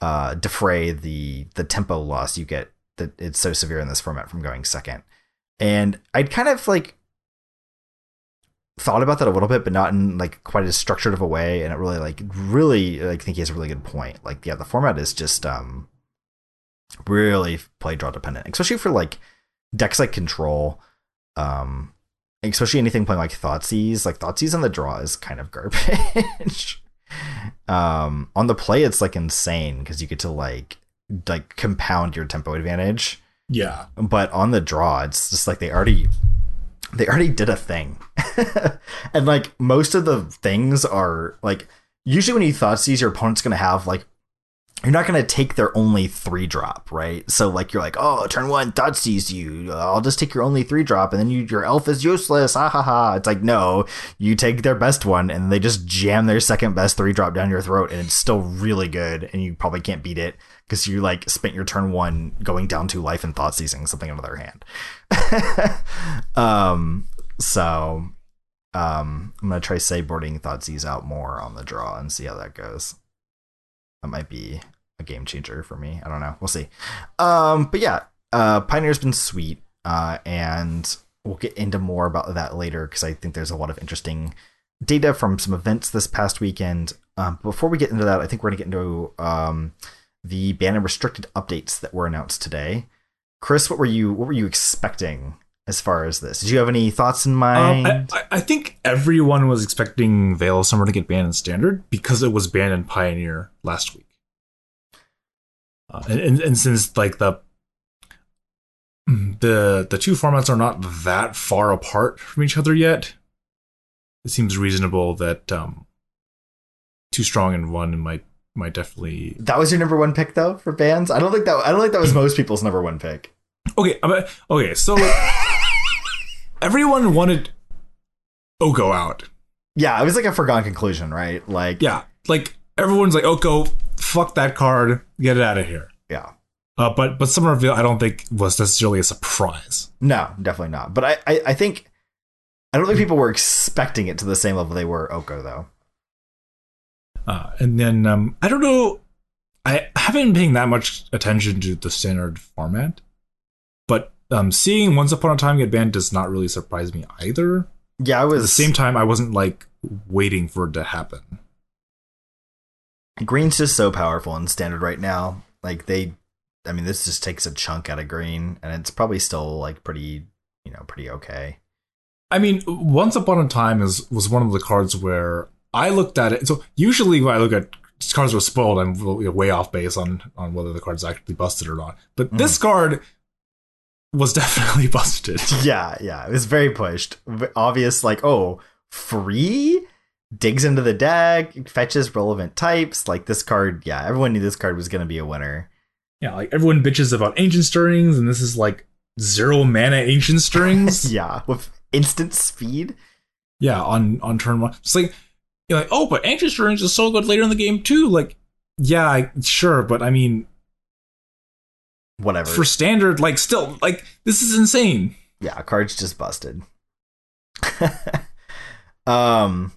A: uh, defray the the tempo loss you get that it's so severe in this format from going second. And I'd kind of like thought about that a little bit, but not in like quite as structured of a way. And it really like really like, I think he has a really good point. Like yeah, the format is just um really play draw dependent, especially for like decks like control. Um, especially anything playing like Thoughtseize. Like Thoughtseize on the draw is kind of <laughs> garbage. um, on the play, it's like insane because you get to like like compound your tempo advantage.
B: Yeah,
A: but on the draw, it's just like they already they already did a thing, <laughs> and like most of the things are like usually when you Thoughtseize, your opponent's gonna have like you're not going to take their only three drop, right? So like you're like, oh, turn one Thoughtseize you. I'll just take your only three drop, and then you, your elf is useless. Ha ha ha. It's like no, you take their best one, and they just jam their second best three drop down your throat, and it's still really good, and you probably can't beat it because you like spent your turn one going down to life and Thoughtseizing something out of their hand. <laughs> um, so um, I'm gonna try sideboarding Thoughtseize out more on the draw and see how that goes that might be a game changer for me. I don't know. We'll see. Um, but yeah, uh, Pioneer's been sweet, uh, and we'll get into more about that later because I think there's a lot of interesting data from some events this past weekend. Um, before we get into that, I think we're gonna get into um, the ban and restricted updates that were announced today. Chris, what were you what were you expecting as far as this? Did you have any thoughts in mind?
B: Um, I, I, think everyone was expecting Veil of Summer to get banned in Standard because it was banned in Pioneer last week. Uh, and, and, and since like the the the two formats are not that far apart from each other yet, it seems reasonable that um, too strong in one might might definitely.
A: That was your number one pick though for bands. I don't think that I don't think that was most people's number one pick.
B: Okay, okay, so <laughs> everyone wanted Oko out.
A: Yeah, it was like a foregone conclusion, right? Like
B: yeah, like everyone's like Oko fuck that card, get it out of here.
A: Yeah.
B: Uh, but but Summer Reveal, I don't think was necessarily a surprise.
A: No, definitely not. But I, I, I think I don't think people were expecting it to the same level they were Oko though.
B: Uh, and then um, I don't know. I haven't been paying that much attention to the standard format, um, seeing Once Upon a Time get banned does not really surprise me either.
A: Yeah, I was
B: At the same time, I wasn't like waiting for it to happen.
A: Green's just so powerful in standard right now. Like they, I mean, this just takes a chunk out of green, and it's probably still like pretty, you know, pretty okay.
B: I mean, Once Upon a Time is was one of the cards where I looked at it. So usually when I look at cards were spoiled, I'm way off base on on whether the card's actually busted or not. But
A: Mm.
B: this card was <laughs> definitely busted.
A: Yeah, yeah, it was very pushed. Obvious, like, oh, free digs into the deck, fetches relevant types. Like this card, yeah, everyone knew this card was going to be a winner.
B: Yeah, like everyone bitches about ancient stirrings, and this is like zero mana ancient stirrings. <laughs>
A: yeah, with instant speed.
B: yeah, on on turn one. It's like you're like, oh, but ancient stirrings is so good later in the game too. Like, yeah, sure, but I mean,
A: Whatever.
B: for standard, like, still, like, this is insane.
A: yeah, card's just busted. <laughs> um,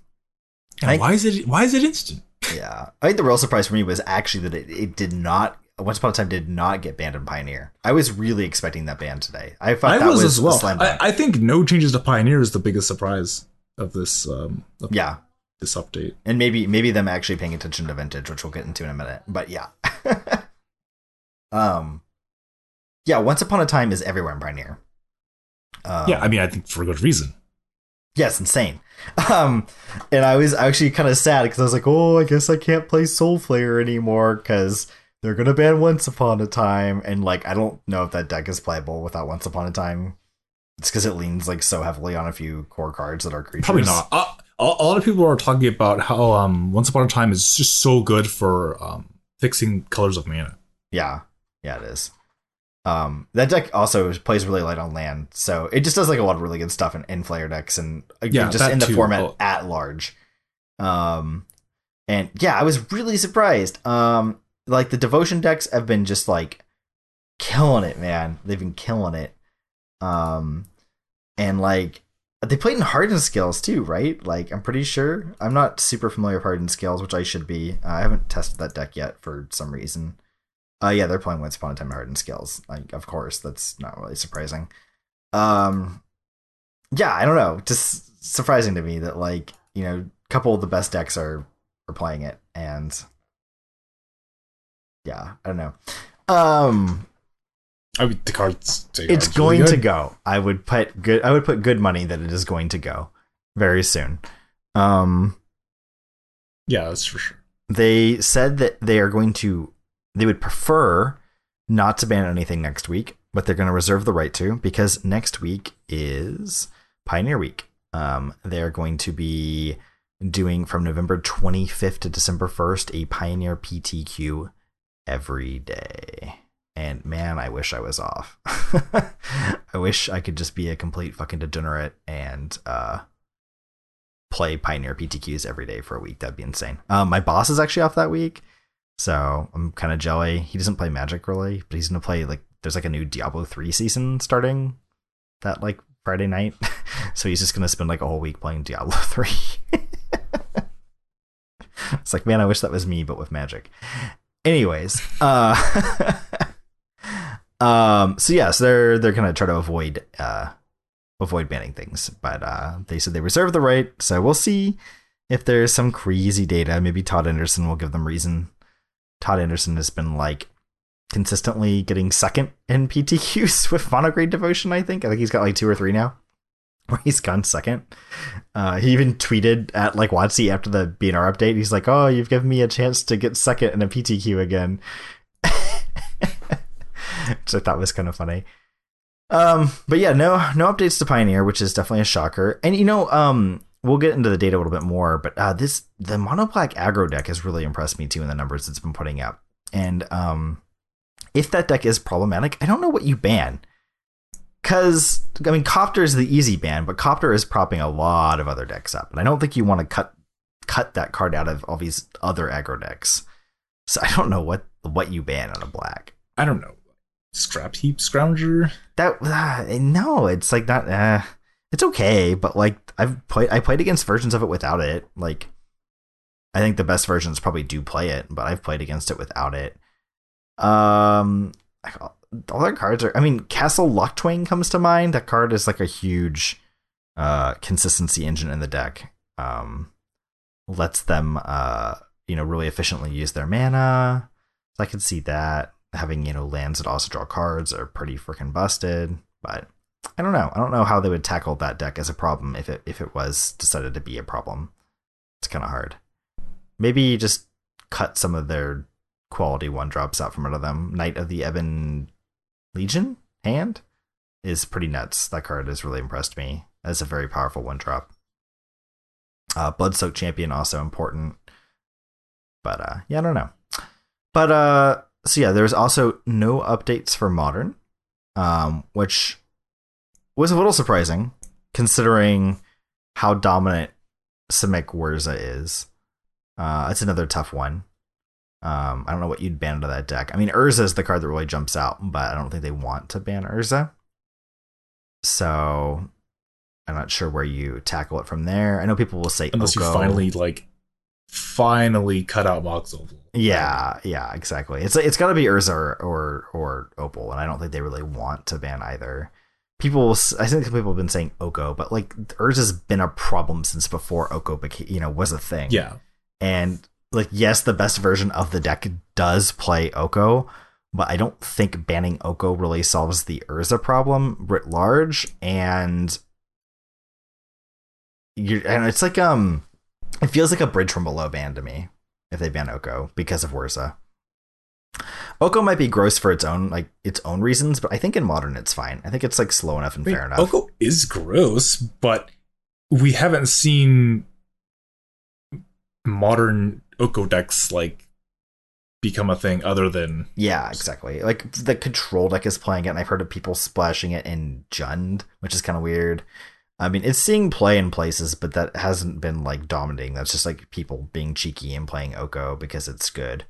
A: I-
B: why is it? Why is it instant?
A: yeah, I think the real surprise for me was actually that it, it did not. Once upon a time, did not get banned in Pioneer. I was really expecting that ban today. I thought
B: I
A: that
B: was,
A: was,
B: as well. I. I think no changes to Pioneer is the biggest surprise of this um of
A: yeah,
B: this update.
A: and maybe maybe them actually paying attention to vintage, which we'll get into in a minute. But yeah, <laughs> um, yeah. Once upon a time is everywhere in Pioneer. Um,
B: yeah, I mean, I think for a good reason.
A: Yeah, insane. <laughs> Um, and I was actually kind of sad because I was like, oh, I guess I can't play Soul Flayer anymore because they're gonna ban Once Upon a Time, and like I don't know if that deck is playable without Once Upon a Time. It's because it leans like so heavily on a few core cards that are creatures.
B: Probably not. Uh, a, a lot of people are talking about how um Once Upon a Time is just so good for um fixing colors of mana.
A: Yeah, yeah, it is. Um, that deck also plays really light on land, so it just does like a lot of really good stuff in, in Flayer decks and
B: Yeah,
A: just in the
B: too.
A: format
B: Oh.
A: at large. Um, and yeah, I was really surprised. Um, like the devotion decks have been just like killing it, man. They've been killing it. Um, and like they played in hardened scales too, right? Like I'm pretty sure. I'm not super familiar with hardened scales, which I should be. Uh, I haven't tested that deck yet for some reason. Uh, yeah, they're playing Once Upon a Time in Hardened Scales. Like, of course, that's not really surprising. Um, yeah, I don't know. Just surprising to me that like you know, a couple of the best decks are are playing it, and yeah, I don't know. Um,
B: I the cards.
A: it's going
B: really
A: to go. I would put good. I would put good money that it is going to go very soon. Um,
B: Yeah, that's for sure.
A: they said that they are going to they would prefer not to ban anything next week but they're going to reserve the right to because next week is pioneer week um, they're going to be doing from november 25th to december 1st a pioneer ptq every day and man i wish i was off <laughs> i wish i could just be a complete fucking degenerate and uh play Pioneer PTQs every day for a week. That'd be insane. Um, my boss is actually off that week, so I'm kind of jelly. He doesn't play Magic really, but he's gonna play like there's like a new Diablo three season starting that like Friday night, <laughs> so he's just gonna spend like a whole week playing Diablo <laughs> three. it's like man, I wish that was me, but with Magic. Anyways, uh, <laughs> um, so yeah, so they're they're gonna try to avoid uh avoid banning things. But uh, they said they reserve the right, so we'll see if there's some crazy data. Maybe Todd Anderson will give them reason. Todd Anderson has been like consistently getting second in PTQs <laughs> with mono green devotion. I think I think he's got like two or three now. <laughs> Where he's gone second. Uh, he even tweeted at like WotC after the BNR update. He's like, "Oh, you've given me a chance to get second in a PTQ again," <laughs> which I thought was kind of funny. Um, but yeah, no, no updates to Pioneer, which is definitely a shocker. And you know, um, we'll get into the data a little bit more, but uh, this the mono black aggro deck has really impressed me too in the numbers it's been putting out. And um, if that deck is problematic, I don't know what you ban. Cause I mean, Copter is the easy ban, but Copter is propping a lot of other decks up, and I don't think you want to cut cut that card out of all these other aggro decks. So I don't know what what you ban on a black.
B: I don't know. Scrap heap scrounger.
A: That uh, no, it's like not. Uh, it's okay, but like I've played, I played against versions of it without it. Like, I think the best versions probably do play it, but I've played against it without it. Um, all their cards are. I mean, Castle Locthwain comes to mind. That card is like a huge uh consistency engine in the deck. Um, lets them uh you know really efficiently use their mana. So I can see that having you know lands that also draw cards are pretty freaking busted, but I don't know. I don't know how they would tackle that deck as a problem if it if it was decided to be a problem. It's kind of hard. Maybe just cut some of their quality one drops out from under them. Knight of the Ebon Legion hand is pretty nuts. That card has really impressed me as a very powerful one drop. Uh, Bloodsoak Champion also important, but uh, yeah, I don't know. But uh, so yeah, there's also no updates for Modern, um, which was a little surprising considering how dominant Simic Urza is. Uh, it's another tough one. Um, I don't know what you'd ban out of that deck. I mean, Urza is the card that really jumps out, but I don't think they want to ban Urza. So I'm not sure where you tackle it from there. I know people will say
B: unless
A: Oko.
B: you finally like finally cut out Mox Opal.
A: Yeah, yeah, exactly. It's it's got to be Urza or, or or Opal, and I don't think they really want to ban either people I think people have been saying Oko, but like Urza has been a problem since before Oko became, you know, was a thing.
B: Yeah.
A: And like yes, the best version of the deck does play Oko, but I don't think banning Oko really solves the Urza problem writ large and you and it's like um it feels like a bridge from below ban to me if they ban Oko because of Urza. Oko might be gross for its own like its own reasons, but I think in modern it's fine. I think it's like slow enough and I mean, fair enough.
B: Oko is gross, but we haven't seen modern Oko decks like become a thing other than
A: yeah exactly like the control deck is playing it and i've heard of people splashing it in jund which is kind of weird i mean it's seeing play in places but that hasn't been like dominating that's just like people being cheeky and playing oko because it's good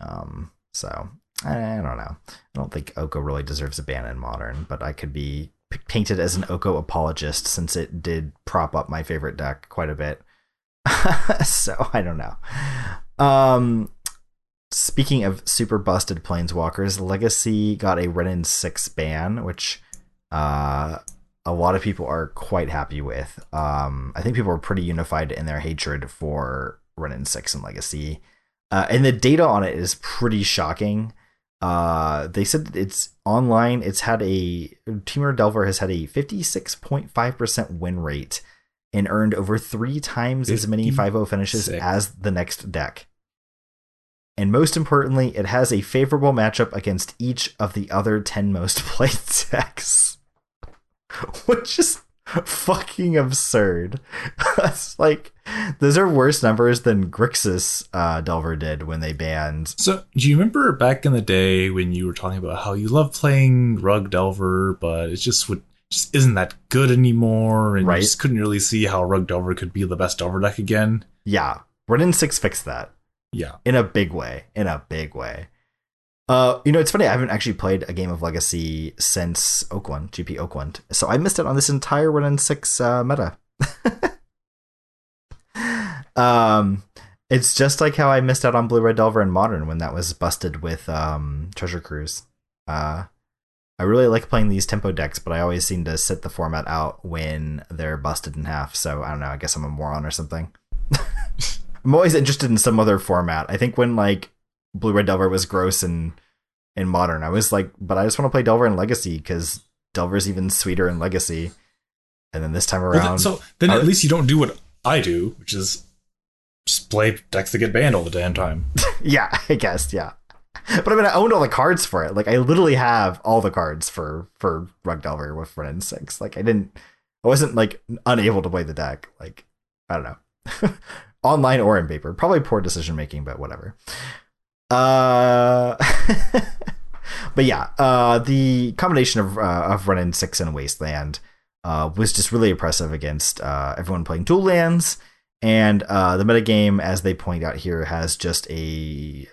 A: um so I don't know. I don't think Oko really deserves a ban in modern, but I could be painted as an Oko apologist since it did prop up my favorite deck quite a bit. <laughs> so I don't know. Um, speaking of super busted planeswalkers, Legacy got a Wrenn six ban, which uh, a lot of people are quite happy with. Um, I think people are pretty unified in their hatred for Wrenn six and Legacy. Uh, and the data on it is pretty shocking. Uh, they said it's online. It's had a Temur Delver has had a 56.5% win rate and earned over three times as many 5 finishes as the next deck. And most importantly, it has a favorable matchup against each of the other 10 most <laughs> played decks. Which is <laughs> fucking absurd. <laughs> it's like those are worse numbers than Grixis uh, Delver did when they banned.
B: So, do you remember back in the day when you were talking about how you love playing Rug Delver, but it just would just isn't that good anymore, and right? you just couldn't really see how Rug Delver could be the best Delver deck again?
A: Yeah, Wrenn Six fixed that.
B: Yeah,
A: in a big way. In a big way. Uh, you know, it's funny. I haven't actually played a game of Legacy since Oakland, GP Oakland, so I missed it on this entire Wrenn Six uh, meta. <laughs> um, it's just like how I missed out on Blue Red Delver and Modern when that was busted with um, Treasure Cruise. Uh, I really like playing these tempo decks, but I always seem to sit the format out when they're busted in half. So I don't know. I guess I'm a moron or something. <laughs> I'm always interested in some other format. I think when like Blue Red Delver was gross and in modern. I was like, but I just want to play Delver in Legacy because Delver's even sweeter in Legacy. And then this time around, well,
B: so then at least you don't do what I do, which is just play decks that get banned all the damn time. <laughs>
A: yeah, I guess, yeah. But I mean, I owned all the cards for it. Like, I literally have all the cards for for Rug Delver with Wrenn Six. Like, I didn't, I wasn't like unable to play the deck. Like, I don't know, <laughs> online or in paper. Probably poor decision making, but whatever. Uh, <laughs> but yeah, uh, the combination of uh, of Wrenn Six and Wasteland uh, was just really impressive against uh, everyone playing dual lands. And uh, the metagame, as they point out here, has just a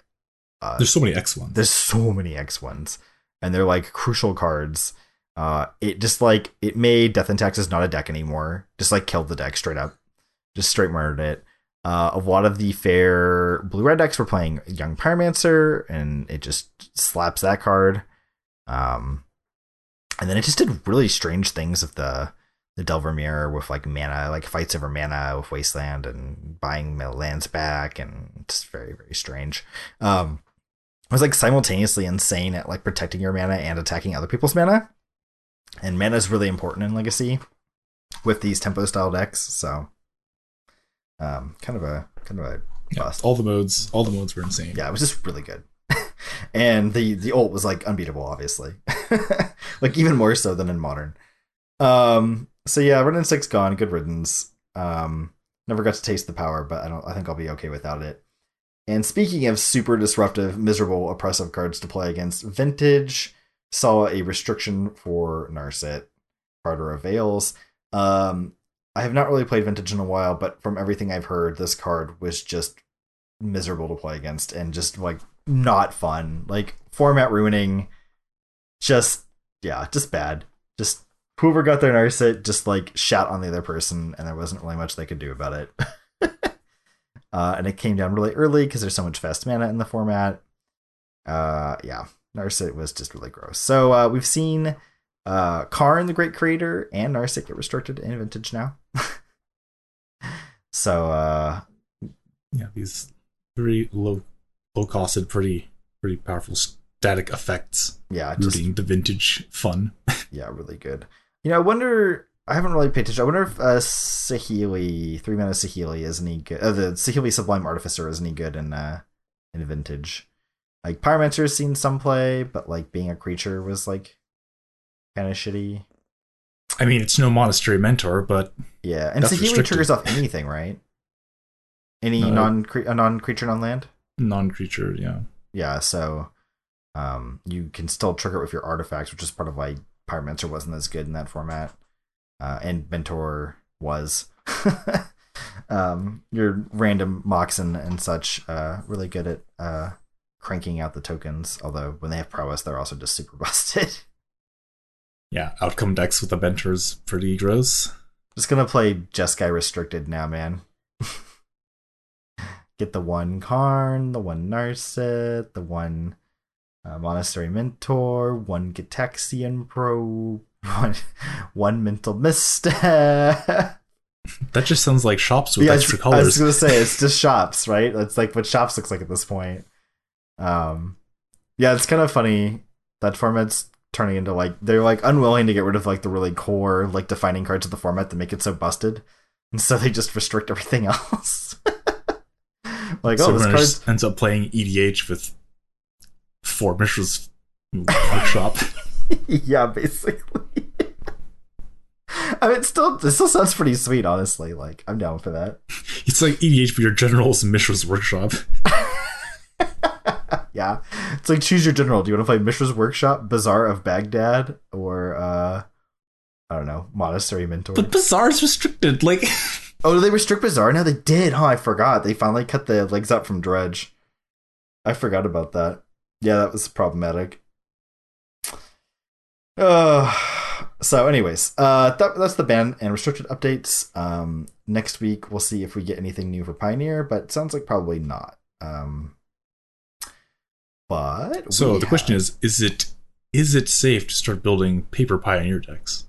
A: uh,
B: There's so many X ones.
A: there's so many X ones, and they're like crucial cards. Uh, it just like it made Death and Taxes not a deck anymore. Just like killed the deck straight up, just straight murdered it. Uh, a lot of the fair blue red decks were playing Young Pyromancer, and it just slaps that card. Um, and then it just did really strange things with the the Delver Mirror with like mana, like fights over mana with Wasteland and buying lands back, and just very very strange. Um, it was like simultaneously insane at like protecting your mana and attacking other people's mana. And mana is really important in Legacy with these tempo style decks. So, um, kind of a kind of a
B: Yeah,
A: bust.
B: all the modes, all the modes were insane.
A: Yeah, it was just really good. <laughs> and the the ult was like unbeatable, obviously. <laughs> like even more so than in modern. Um. So yeah, Wrenn and Six gone. Good riddance. Um. Never got to taste the power, but I don't. I think I'll be okay without it. And speaking of super disruptive, miserable, oppressive cards to play against, Vintage saw a restriction for Narset, Parter of Veils. Um, I have not really played Vintage in a while, but from everything I've heard, this card was just miserable to play against and just like not fun. Like format ruining. Just yeah, just bad. Just whoever got their Narset just like shat on the other person, and there wasn't really much they could do about it. <laughs> uh, and it came down really early because there's so much fast mana in the format. Uh, yeah, Narset was just really gross. So uh, we've seen uh, Karn, the Great Creator, and Narset get restricted in Vintage now. <laughs> so uh,
B: Yeah, these very low, low costed, pretty, pretty powerful static effects,
A: yeah, just
B: rooting the vintage fun. <laughs>
A: yeah, really good. You know, I wonder. I haven't really paid attention. I wonder if uh, Saheeli, three mana Saheeli, is any good. Uh, the Saheeli Sublime Artificer is any good in uh, in Vintage. Like Pyromancer's seen some play, but like being a creature was like kind of shitty.
B: I mean, it's no monastery mentor, but
A: Yeah, and
B: That's Saheeli
A: triggers off anything, right? Any
B: Uh,
A: non a non creature non land.
B: non-creature. Yeah,
A: Yeah, so um, you can still trigger it with your artifacts, which is part of why Pyromancer wasn't as good in that format, uh, and Mentor was. <laughs> um, your random Moxen and such uh, really good at uh, cranking out the tokens. Although when they have prowess, they're also just super <laughs> busted.
B: Yeah. Outcome decks with the mentors pretty gross.
A: just gonna play Jeskai restricted now, man. <laughs> Get the one Karn, the one Narset, the one uh, Monastery Mentor, one Gitaxian Pro, <laughs> one one Mental Misstep. <laughs>
B: That just sounds like shops with
A: Yeah,
B: extra colors.
A: I was gonna say it's just shops, right? That's like what shops looks like at this point. Um, yeah, it's kind of funny that format's turning into like they're like unwilling to get rid of like the really core like defining cards of the format that make it so busted, and so they just restrict everything <laughs> else. like
B: so
A: oh, this card
B: just ends up playing EDH with four Mishra's workshop. <laughs> <laughs>
A: yeah, basically. I mean, it still this still sounds pretty sweet, honestly. Like I'm down for that.
B: it's like EDH, but your general's Mishra's workshop.
A: Yeah. It's like choose your general. Do you want to play Mishra's Workshop, Bazaar of Baghdad, or uh I don't know, Monastery Mentor?
B: But Bazaar's restricted. Like, <laughs>
A: oh, do they restrict Bazaar? No, they did, huh? I forgot. They finally cut the legs out from Dredge. I forgot about that. Yeah, that was problematic. Uh so anyways, uh that, that's the ban and restricted updates. Um next week we'll see if we get anything new for Pioneer, but sounds like probably not. Um but
B: so the question is: Is it is it safe to start building paper pioneer decks?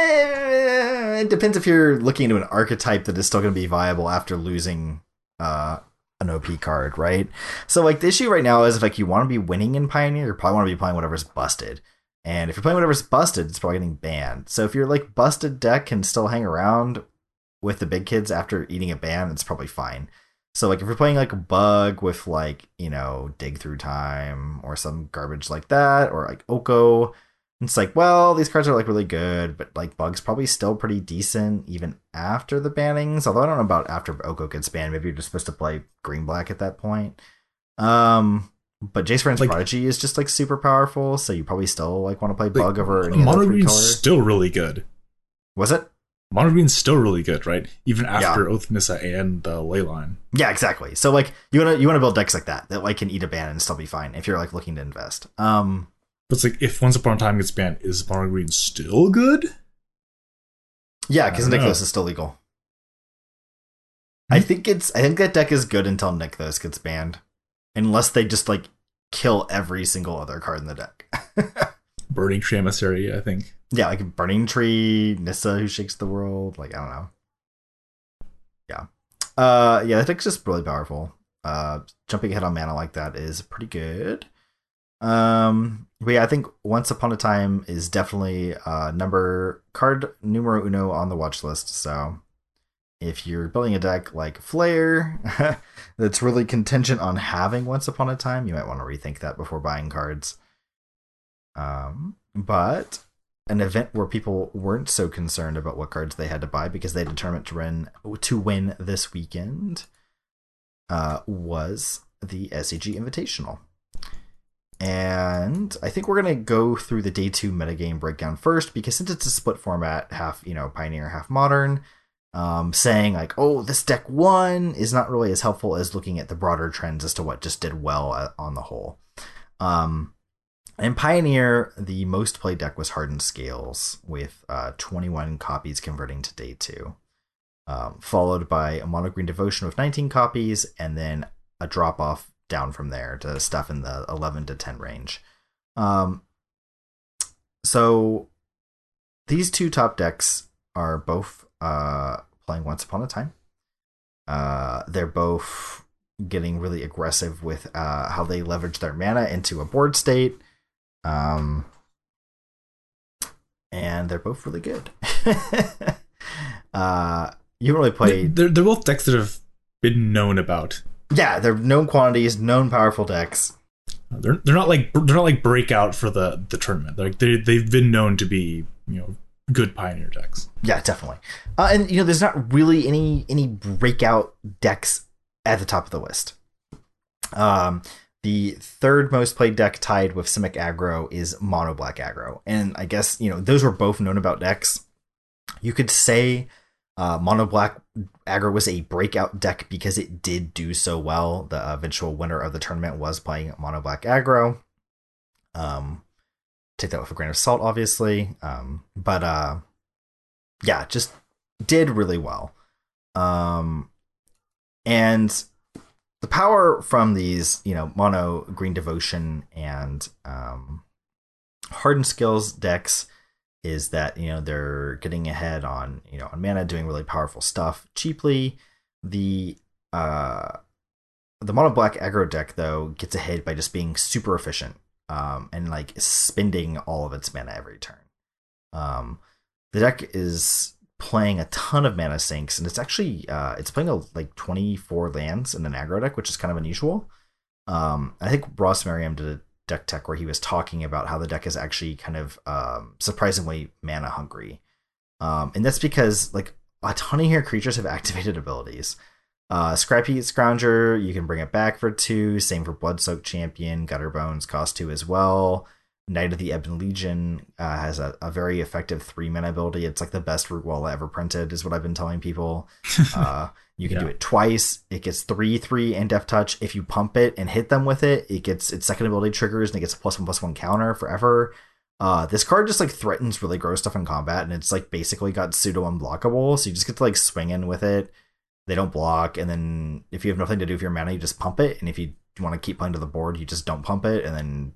A: Eh, It depends if you're looking into an archetype that is still going to be viable after losing uh, an OP card, right? So, like, the issue right now is if like you want to be winning in Pioneer, you probably want to be playing whatever's busted. And if you're playing whatever's busted, it's probably getting banned. So, if your like busted deck can still hang around with the big kids after eating a ban, it's probably fine. So, like, if you're playing like a bug with like you know dig through time or some garbage like that, or like Oko, it's like, well, these cards are like really good, but like Bug's probably still pretty decent even after the bannings. Although I don't know about after Oko gets banned. Maybe you're just supposed to play green black at that point. Um, but Jace Vryn's
B: Like-
A: Prodigy is just like super powerful, so you probably still like want to play
B: Like,
A: Bug over any
B: Mono green's
A: color.
B: still really good.
A: Was it?
B: Mono Green's still really good, right? Even after yeah. Oath Nissa and uh, Leyline.
A: Yeah, exactly. So like you wanna you wanna build decks like that that like can eat a ban and still be fine if you're like looking to invest. Um,
B: but it's like if Once Upon a Time gets banned, is Mono Green still good?
A: Yeah, because Nykthos is still legal. Hmm? I think it's I think that deck is good until Nykthos gets banned, unless they just like kill every single other card in the deck. <laughs>
B: Burning Tree Emissary, I think.
A: Yeah, like Burning Tree, Nissa who shakes the world. Like I don't know. Yeah, uh, yeah, that deck's just really powerful. Uh, jumping ahead on mana like that is pretty good. Um, but yeah, I think Once Upon a Time is definitely uh number card numero uno on the watch list. So if you're building a deck like Flayer <laughs> that's really contingent on having Once Upon a Time, you might want to rethink that before buying cards. Um, but an event where people weren't so concerned about what cards they had to buy because they determined to win to win this weekend uh, was the SCG Invitational. And I think we're gonna go through the day two metagame breakdown first because since it's a split format, half you know Pioneer, half Modern, um, saying like, oh, this deck won is not really as helpful as looking at the broader trends as to what just did well uh, on the whole. Um, in Pioneer, the most played deck was Hardened Scales, with uh, 21 copies converting to day two, um, followed by a Mono Green Devotion with 19 copies, and then a drop off down from there to stuff in the 11 to 10 range. Um, so these two top decks are both uh, playing Once Upon a Time. Uh, they're both getting really aggressive with uh, how they leverage their mana into a board state um, and they're both really good. <laughs> uh, you really played.
B: They're, they're both decks that have been known about.
A: Yeah, they're known quantities, known powerful decks.
B: They're they're not like they're not like breakout for the the tournament. They're, they they've been known to be you know good pioneer decks.
A: Yeah, definitely. Uh, and you know, there's not really any any breakout decks at the top of the list. Um, the third most played deck tied with Simic Aggro is Mono Black Aggro. And I guess, you know, those were both known about decks. You could say uh, Mono Black Aggro was a breakout deck because it did do so well. The eventual winner of the tournament was playing Mono Black Aggro. Um, take that with a grain of salt, obviously. Um, but uh, yeah, just did really well. Um, and the power from these, you know, mono green devotion and um, hardened scales decks is that you know they're getting ahead on you know on mana, doing really powerful stuff cheaply. The uh, the mono black aggro deck though gets ahead by just being super efficient um, and like spending all of its mana every turn. Um, the deck is playing a ton of mana sinks, and it's actually uh, it's playing a, like 24 lands in an aggro deck, which is kind of unusual. Um, I think Ross Merriam did a deck tech where he was talking about how the deck is actually kind of um, surprisingly mana hungry, um, and that's because like a ton of your creatures have <laughs> activated abilities. Uh, Scrapheap Scrounger, you can bring it back for two. Same for Blood Soaked Champion. Gutter Bones cost two as well. Knight of the Ebon Legion uh, has a, a, very effective three mana ability. It's like the best root wall ever printed, is what I've been telling people. <laughs> Uh, you can yeah. do it twice. It gets three, three, and Death Touch. If you pump it and hit them with it, it gets its second ability triggers and it gets a plus one plus one counter forever. Uh, this card just like threatens really gross stuff in combat, and it's like basically got pseudo unblockable. So you just get to like swing in with it. They don't block, and then if you have nothing to do with your mana, you just pump it. And if you want to keep playing to the board, you just don't pump it, and then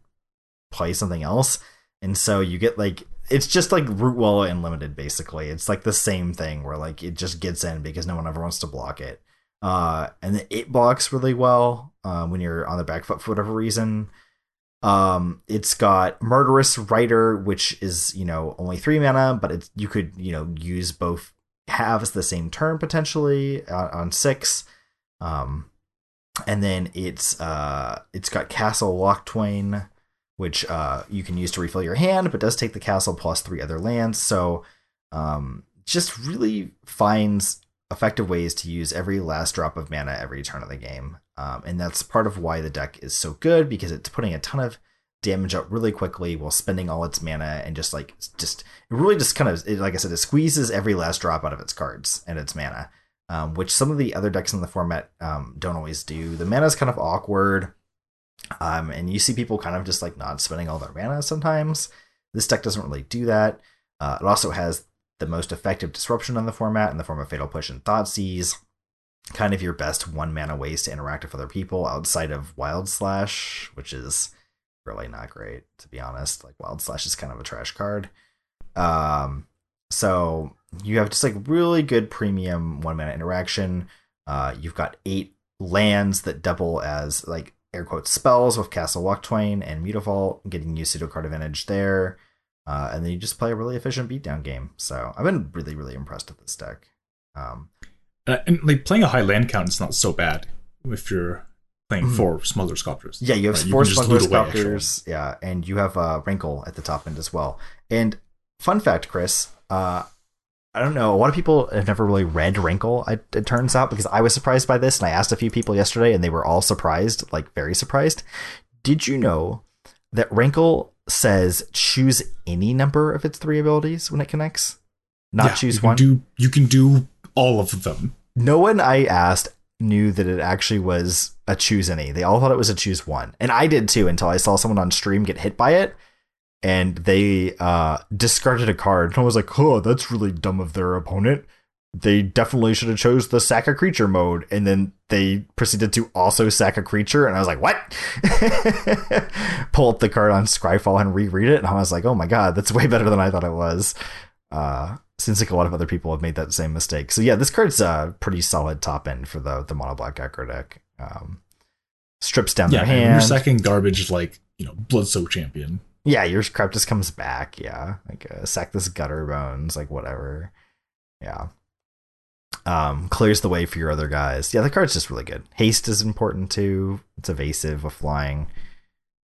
A: play something else. And so you get like it's just like root wall unlimited basically. It's like the same thing where like it just gets in because no one ever wants to block it. Uh, and it blocks really well uh, when you're on the back foot for whatever reason. Um, it's got Murderous Rider, which is you know only three mana, but it's you could you know use both halves the same turn potentially on, on six. Um, and then it's uh it's got castle Locthwain, which uh, you can use to refill your hand, but does take the castle plus three other lands. So um, just really finds effective ways to use every last drop of mana every turn of the game. Um, and that's part of why the deck is so good because it's putting a ton of damage up really quickly while spending all its mana and just like just it really just kind of it, like I said, it squeezes every last drop out of its cards and its mana, um, which some of the other decks in the format um, don't always do. The mana is kind of awkward, um, and you see people kind of just like not spending all their mana sometimes. This deck doesn't really do that. Uh, it also has the most effective disruption on the format in the form of Fatal Push and Thoughtseize kind of your best one mana ways to interact with other people outside of Wild Slash, which is really not great to be honest. Like Wild Slash is kind of a trash card. Um, so you have just like really good premium one mana interaction. Uh, you've got eight lands that double as like air quotes spells with Castle Locthwain and Mutavault, getting you pseudo card advantage there. Uh, and then you just play a really efficient beatdown game. So I've been really, really impressed with this deck. Um,
B: uh, and like playing a high land count is not so bad if you're playing
A: Mhm.
B: four Smuggler's Copters.
A: Yeah, you have
B: Right,
A: four smuggler
B: loot away
A: sculptors. Yeah, and you have uh, Rankle at the top end as well. And fun fact, Chris, uh, I don't know. A lot of people have never really read Rankle. I, it turns out because I was surprised by this, and I asked a few people yesterday, and they were all surprised, like very surprised. Did you know that Rankle says choose any number of its three abilities when it connects, not
B: Yeah,
A: choose
B: you
A: one?
B: Do you can do all of them?
A: no one I asked knew that it actually was a choose any. They all thought it was a choose one. And I did too until I saw someone on stream get hit by it and they uh, discarded a card. And I was like, oh, that's really dumb of their opponent. They definitely should have chose the sack a creature mode. And then they proceeded to also sack a creature. And I was like, what? <laughs> Pull up the card on Scryfall and reread it. And I was like, oh my God, that's way better than I thought it was. Uh, seems like a lot of other people have made that same mistake. So yeah, this card's a pretty solid top end for the the mono black aggro deck. Um, strips down
B: Yeah,
A: their
B: and
A: hand.
B: your second garbage like you know blood soak champion.
A: Yeah, your crap just comes back. Yeah, like uh, sack this gutter bones, like whatever. Yeah. Um, clears the way for your other guys. Yeah, the card's just really good. Haste is important too. It's evasive with flying.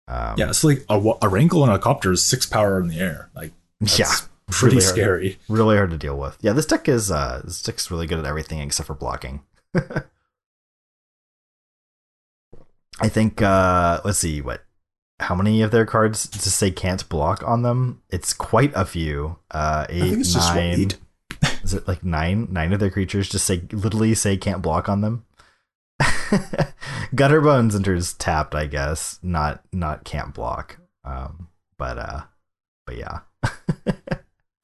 A: Um,
B: Yeah, it's like a, a Rankle and a copter is six power in the air. Like
A: yeah, <laughs>
B: pretty
A: really hard.
B: scary.
A: really hard to deal with. Yeah, this deck is uh this deck's really good at everything except for blocking. <laughs> I think uh let's see what how many of their cards to say can't block on them? It's quite a few. Uh eight,
B: I think it's just what,
A: nine. Is it like nine? Nine of their creatures just say literally say can't block on them. <laughs> Gutterbones enters tapped, I guess. Not not can't block. Um but uh but yeah.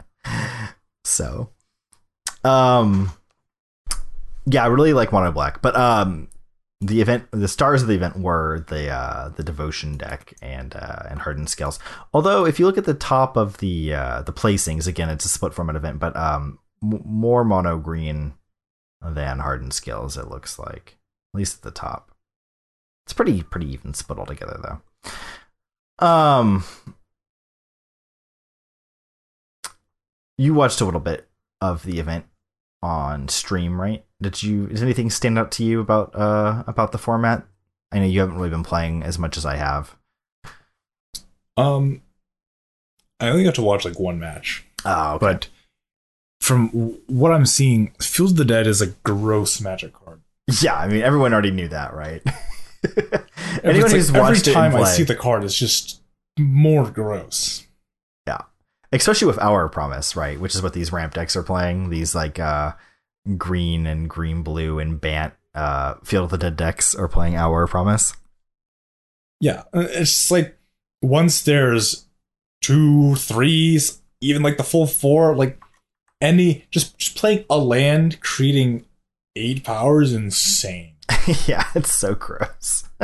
A: <laughs> so um yeah, I really like Mono Black. But um the event the stars of the event were the uh the devotion deck and uh and hardened scales. Although if you look at the top of the uh the placings again it's a split format event but um m- more mono green than hardened scales it looks like at least at the top. It's pretty pretty even split altogether though. Um you watched a little bit of the event on stream, right? Did you? Does anything stand out to you about uh about the format? I know you haven't really been playing as much as I have.
B: Um, I only got to watch like one match,
A: Oh,
B: but from what I'm seeing, Fields of the Dead is a gross magic card.
A: yeah, I mean everyone already knew that, right? <laughs>
B: Every-
A: Anyone who's
B: like
A: watched
B: every time I
A: play-
B: see the card, it's just more gross.
A: Especially with Hour of Promise, right? Which is what these ramp decks are playing. These like uh green and green blue and Bant uh Field of the Dead decks are playing Hour of Promise.
B: Yeah, uh, it's just like once there's two, threes, even like the full four, like any just just playing a land, creating eight powers insane. <laughs>
A: yeah, it's so gross. <laughs>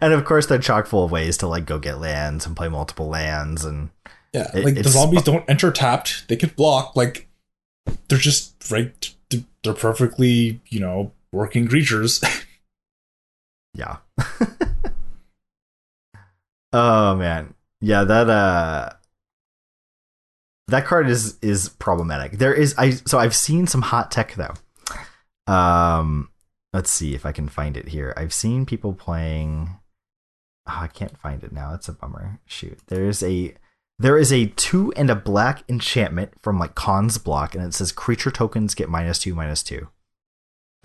A: and of course, they're chock full of ways to like go get lands and play multiple lands, and
B: Yeah,
A: It-
B: like the zombies don't enter tapped; they can block. Like they're just right. They're perfectly, you know, working creatures. <laughs>
A: yeah. <laughs> oh man, yeah that uh that card is is problematic. There is I so I've seen some hot tech though. Um, let's see if I can find it here. I've seen people playing. Oh, I can't find it now. It's a bummer. Shoot, there's a there is a two and a black enchantment from like Khan's block, and it says creature tokens get minus two minus two.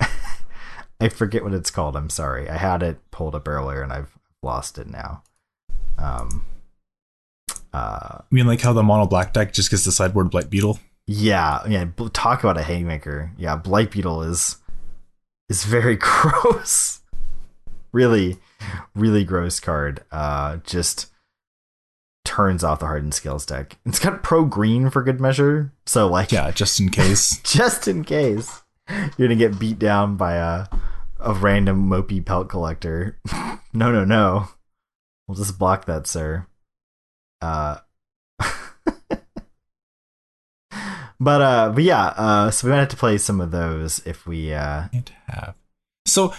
A: <laughs> I forget what it's called. I'm sorry. I had it pulled up earlier and I've lost it now. Um, uh,
B: I mean, like how the mono black deck just gets the sideboard Blight Beetle.
A: yeah, yeah. Talk about a haymaker. Yeah, Blight Beetle is is very <laughs> gross. really, really gross card. Uh, just turns off the hardened scales deck. It's got pro green for good measure, so like
B: Yeah, just in case. <laughs>
A: just in case you're gonna get beat down by a a random mopey pelt collector. <laughs> no, no, no. We'll just block that, sir. Uh, <laughs> but uh, but yeah. Uh, so we might have to play some of those if we uh.
B: Have. So,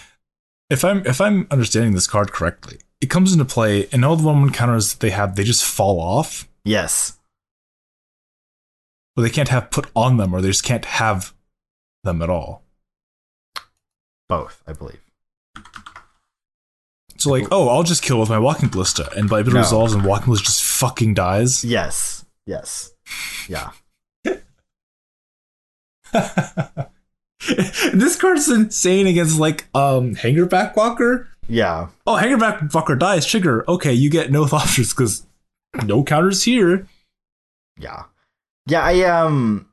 B: if I'm if I'm understanding this card correctly, it comes into play, and all the one counters that they have, they just fall off,
A: Yes.
B: or they can't have put on them, or they just can't have them at all.
A: Both, I believe.
B: So, like, oh, I'll just kill with my walking ballista, and Beetle
A: No.
B: resolves, and walking ballista just fucking dies.
A: Yes. Yes. Yeah. <laughs> <laughs>
B: this card's insane against like um Hangerback Walker.
A: Yeah.
B: Oh, Hangerback fucker dies. Trigger. Okay, you get no <laughs> options because no counters here.
A: Yeah. Yeah, I um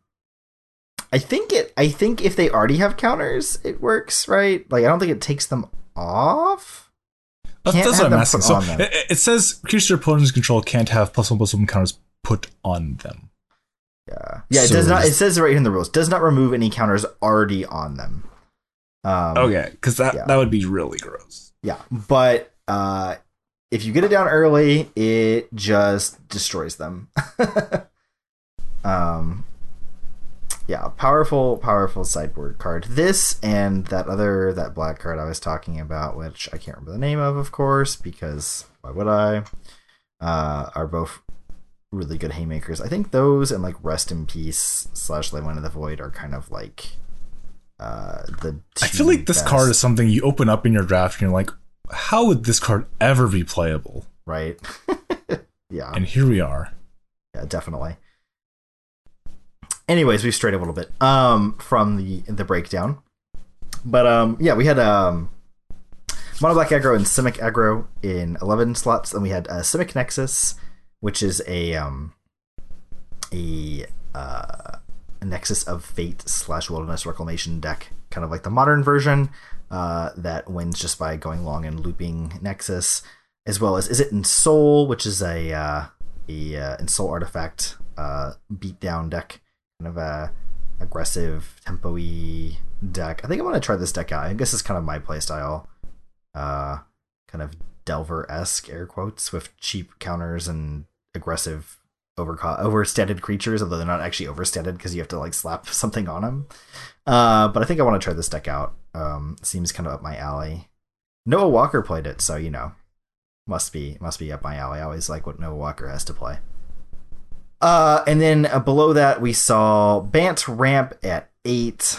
A: I think it I think if they already have counters, it works, right? Like I don't think it takes them off.
B: That's, that's what I'm asking. So
A: on them.
B: it, it says creatures your opponent's control can't have plus one plus one counters put on them.
A: Yeah. Yeah, it
B: So
A: does not it says right here in the rules, does not remove any counters already on them. Um
B: Okay, because that
A: yeah.
B: that would be really gross.
A: Yeah, but uh if you get it down early, it just destroys them. <laughs> um yeah, powerful powerful sideboard card. This and that other that black card I was talking about, which I can't remember the name of, of course, because why would I? Uh are both really good haymakers. I think those and like Rest in Peace slash Leyline of the Void are kind of like uh the
B: I feel like this
A: best,
B: card is something you open up in your draft and you're like, how would this card ever be playable?
A: right. <laughs> yeah.
B: And here we are.
A: Yeah, definitely. Anyways, we've strayed a little bit um from the the breakdown. But um yeah, we had um Mono Black Aggro and Simic Aggro in 11 slots and we had uh, Simic Nexus, which is a um a uh a Nexus of Fate slash Wilderness Reclamation deck, kind of like the modern version, uh, that wins just by going long and looping Nexus, as well as Izzet Ensoul, which is a uh, a uh, Ensoul artifact uh, beatdown deck, kind of a aggressive tempo-y deck. I think I'm gonna try this deck out. I guess it's kind of my playstyle, uh, kind of Delver esque air quotes with cheap counters and aggressive over overstated creatures, although they're not actually overstated because you have to like slap <laughs> something on them. Uh, but I think I want to try this deck out. Um, seems kind of up my alley. Noah Walker played it, so you know, must be must be up my alley. I always like what Noah Walker has to play. Uh, and then uh, below that we saw Bant Ramp at eight,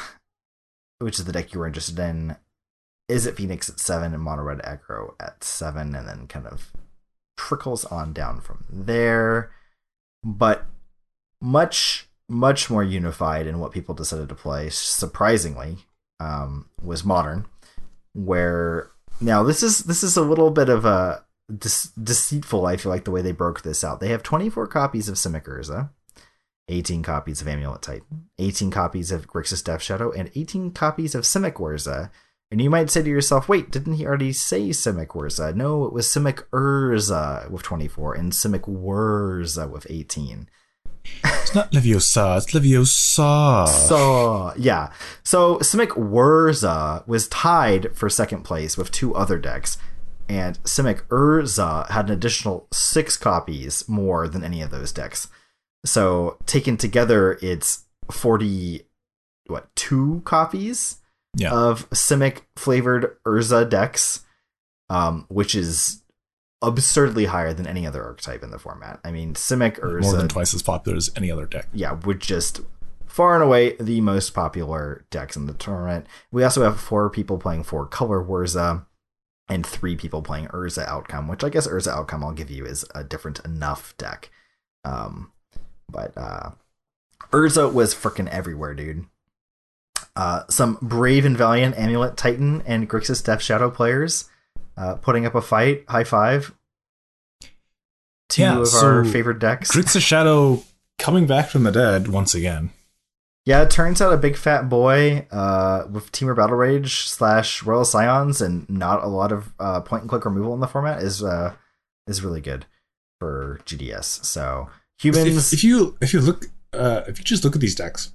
A: which is the deck you were interested in. Izzet Phoenix at seven and Mono Red Aggro at seven, and then kind of trickles on down from there. But much much more unified in what people decided to play. Surprisingly, um, was modern, where now this is this is a little bit of a dis- deceitful. I feel like the way they broke this out. They have 24 copies of Simic Urza, 18 copies of Amulet Titan, 18 copies of Grixis Death Shadow, and 18 copies of Simic Urza. And you might say to yourself, wait, didn't he already say Simic Urza? No, it was Simic Urza with 24 and Simic Whirza with 18.
B: It's not Leviosa, it's Leviosa.
A: So yeah, so Simic Whirza was tied for second place with two other decks, and Simic Urza had an additional six copies more than any of those decks. So taken together, it's forty what two copies
B: yeah.
A: of Simic flavored Urza decks, um, which is absurdly higher than any other archetype in the format. I mean, Simic Urza
B: More than twice as popular as any other deck.
A: yeah, would just far and away the most popular decks in the tournament. We also have four people playing four color Urza and three people playing Urza Outcome, which I guess Urza Outcome I'll give you is a different enough deck. Um, but uh, Urza was freaking everywhere, dude. Uh, some brave and valiant Amulet Titan and Grixis Death Shadow players uh, putting up a fight. High five. two
B: Yeah,
A: of
B: so
A: our favorite decks.
B: Grixis Shadow coming back from the dead once again.
A: Yeah, it turns out a big fat boy uh, with Temur Battle Rage slash Royal Scions and not a lot of uh, point and click removal in the format is uh, is really good for GDS. So humans,
B: If, if you if you look uh, if you just look at these decks,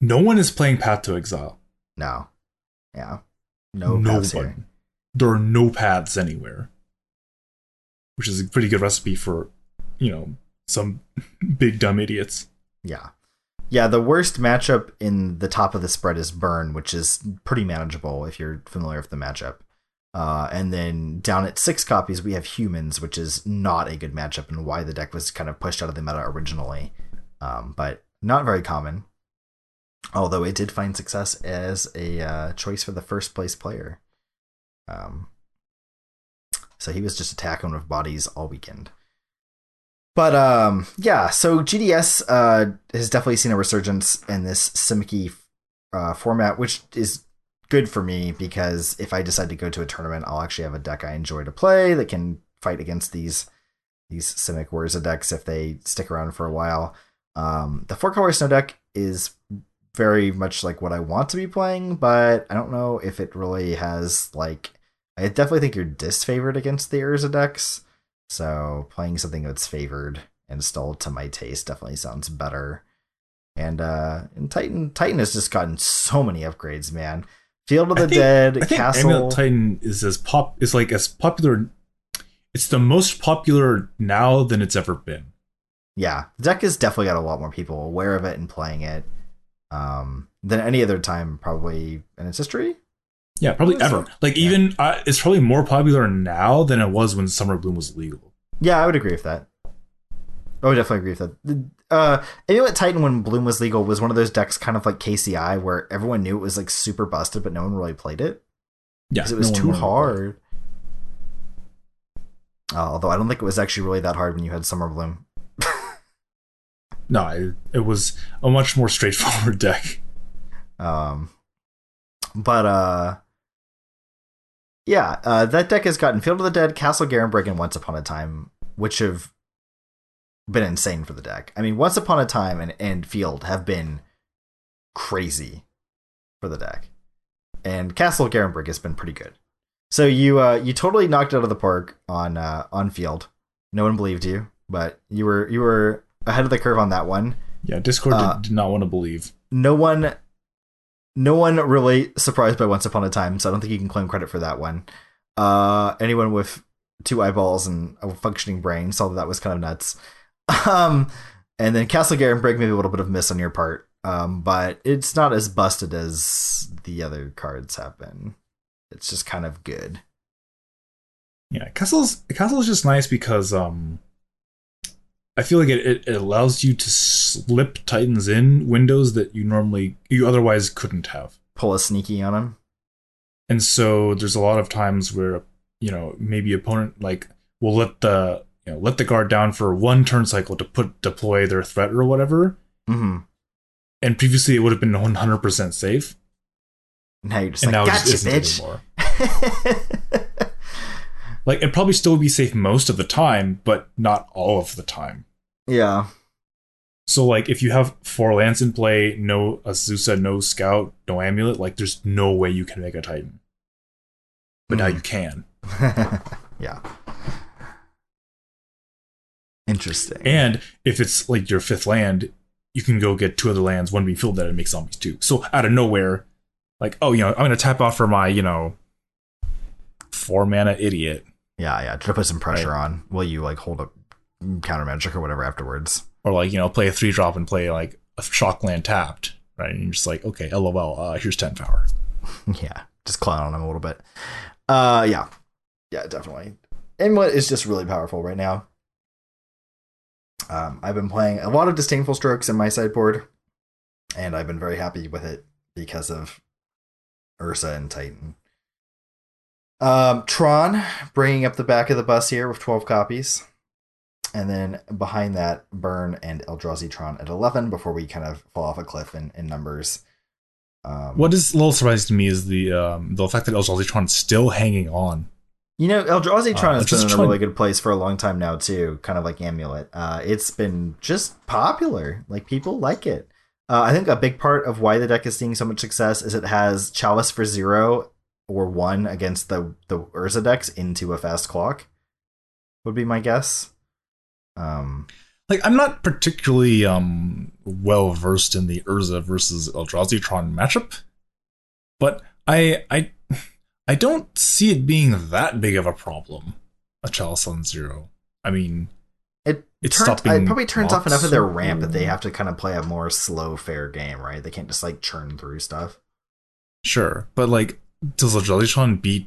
B: no one is playing Path to Exile.
A: no, yeah, no
B: No
A: here.
B: There are no paths anywhere, which is a pretty good recipe for you know some <laughs> big dumb idiots.
A: Yeah. Yeah, the worst matchup in the top of the spread is Burn, which is pretty manageable if you're familiar with the matchup. Uh, and then down at six copies, we have Humans, which is not a good matchup and why the deck was kind of pushed out of the meta originally. Um, but not very common. Although it did find success as a uh, choice for the first place player. Um, so he was just attacking with bodies all weekend. But um, yeah, so GDS uh, has definitely seen a resurgence in this Simicky uh, format, which is good for me because if I decide to go to a tournament, I'll actually have a deck I enjoy to play that can fight against these these Simic Warriors decks if they stick around for a while. Um, the four color snow deck is very much like what I want to be playing, but I don't know if it really has like. I definitely think you're disfavored against the Urza decks. So playing something that's favored and still to my taste definitely sounds better. And uh and Titan Titan has just gotten so many upgrades, man. Field of the
B: think-
A: Dead,
B: I
A: Castle.
B: Amulet Titan is as pop is like as popular. It's the most popular now than it's ever been.
A: yeah, the deck has definitely got a lot more people aware of it and playing it um than any other time probably in its history.
B: Yeah, probably ever.
A: it?
B: Like
A: Yeah.
B: even uh, it's probably more popular now than it was when Summer Bloom was legal.
A: Yeah, I would agree with that. I would definitely agree with that. Uh, Amulet Titan, when Bloom was legal, was one of those decks, kind of like KCI, where everyone knew it was like super busted, but no one really played it
B: Yeah,
A: because it was
B: no
A: too
B: wanted to play.
A: hard. Uh, although I don't think it was actually really that hard when you had Summer Bloom.
B: No, it, it was a much more straightforward <laughs> deck.
A: Um, but uh, yeah, uh, that deck has gotten Field of the Dead, Castle Garenbrig, and Once Upon a Time, which have been insane for the deck. I mean, Once Upon a Time and, and Field have been crazy for the deck, and Castle Garenbrig has been pretty good. So you uh, you totally knocked out of the park on uh, on Field. No one believed you, but you were you were ahead of the curve on that one.
B: Yeah, Discord
A: Uh,
B: did, did not want to believe.
A: no one no one really surprised by once upon a time so i don't think you can claim credit for that one. Uh anyone with two eyeballs and a functioning brain saw that that was kind of nuts. <laughs> Um and then castle Garenbrig maybe a little bit of miss on your part um but it's not as busted as the other cards have been. It's just kind of good.
B: Yeah, Castle's Castle's just nice because um I feel like it, it, it allows you to slip Titans in windows that you normally you otherwise couldn't have.
A: pull a sneaky on them.
B: And so there's a lot of times where you know maybe opponent like will let the you know let the guard down for one turn cycle to put deploy their threat or whatever.
A: mm-hmm
B: And previously it would have been 100% safe,
A: now you're just
B: and
A: like
B: now it just
A: bitch
B: anymore. Like it'd probably still would be safe most of the time, but not all of the time.
A: Yeah
B: So like if you have four lands in play, no Azusa, no scout, no amulet, like there's no way you can make a titan. But now
A: Mhm.
B: you can. <laughs>
A: yeah. Interesting.
B: And if it's like your fifth land, you can go get two other lands, one being filled that and make zombies too. So out of nowhere, like, oh, you know, I'm gonna tap out for my, you know, four mana idiot.
A: yeah, yeah, Try to put some pressure on, will you like hold up counter magic or whatever afterwards?
B: Or like, you know, play a three drop and play like a shock land tapped. Right. And you're just like, okay, LOL, uh, here's ten power. <laughs>
A: yeah, just clown on him a little bit. Uh, yeah, yeah, definitely. Amulet is just really powerful right now. Um, I've been playing a lot of disdainful strokes in my sideboard, and I've been very happy with it because of Urza and Titan. Um, Tron bringing up the back of the bus here with 12 copies. And then behind that, Burn and Eldrazi Tron at 11 before we kind of fall off a cliff in, in numbers. Um,
B: What is a little surprising to me is the um, the fact that Eldrazi Tron is still hanging on.
A: You know, Eldrazi Tron
B: Uh,
A: has been in a really good place for a long time now too, kind of like Amulet. Uh, it's been just popular. Like people like it. Uh, I think a big part of why the deck is seeing so much success is it has Chalice for zero or one against the the Urza decks into a fast clock. Would be my guess. Um,
B: Like I'm not particularly um well versed in the Urza versus Eldrazi Tron matchup, but I I I don't see it being that big of a problem. A Chalice on zero. I mean,
A: it
B: It's
A: turns, it probably turns off enough of their ramp that they have to kind of play a more slow, fair game, right? They can't just like churn through stuff.
B: sure, but like, does Eldrazi Tron beat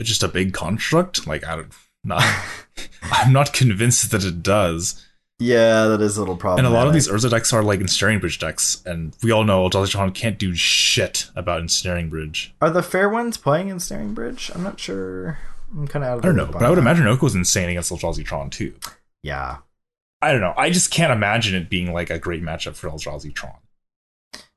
B: just a big construct? Like, I don't. Not, <laughs> I'm not convinced that it does.
A: Yeah, that is a little problem.
B: And a lot of these Urza decks are like ensnaring bridge decks, and we all know Eldrazi Tron can't do shit about ensnaring bridge.
A: Are the fair ones playing Ensnaring Bridge? I'm not sure. I'm kind of out of the.
B: I don't know, but I would
A: that.
B: imagine Oko's insane against Eldrazi Tron too.
A: Yeah.
B: I don't know. I just can't imagine it being like a great matchup for Eldrazi Tron.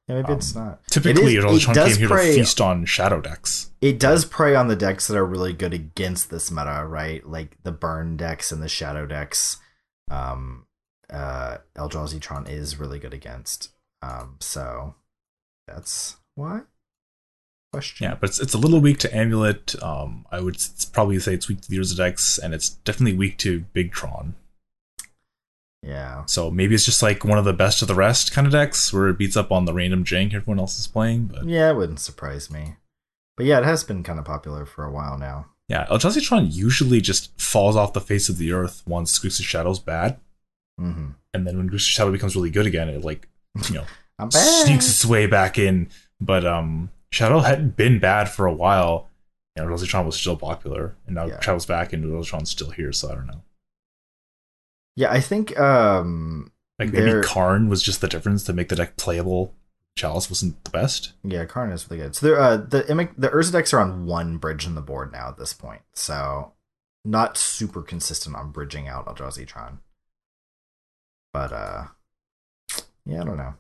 A: Yeah, maybe
B: Um,
A: it's not.
B: Typically,
A: It is-
B: Eldrazi
A: it
B: Tron
A: does
B: came here
A: prey-
B: to feast on shadow decks.
A: It does prey on the decks that are really good against this meta, right? Like the burn decks and the shadow decks. Um, uh, Eldrazi Tron is really good against. Um, so that's why. Question.
B: Yeah, but it's, it's a little weak to Amulet. Um, I would probably say it's weak to the Urza decks, and it's definitely weak to Big Tron.
A: Yeah.
B: So maybe it's just like one of the best of the rest kind of decks where it beats up on the random jank everyone else is playing. But
A: Yeah, it wouldn't surprise me. But yeah, it has been kind of popular for a while now.
B: yeah, Eldrazi usually just falls off the face of the earth once Grixis Shadow's bad.
A: Mm-hmm.
B: And then when Grixis Shadow becomes really good again, it like, you know, <laughs> sneaks its way back in. But um, Shadow hadn't been bad for a while. And Eldrazi was still popular. And now
A: Yeah.
B: Shadow's back and Eldrazi Tron's still here, so I don't know.
A: Yeah, I think um
B: Like maybe
A: There-
B: Karn was just the difference to make the deck playable. Chalice wasn't the best.
A: Yeah, Karn is really good. So there, uh, the Imic- the Urza decks are on one bridge in the board now at this point, so not super consistent on bridging out Eldrazi Tron. But uh, yeah, I don't know.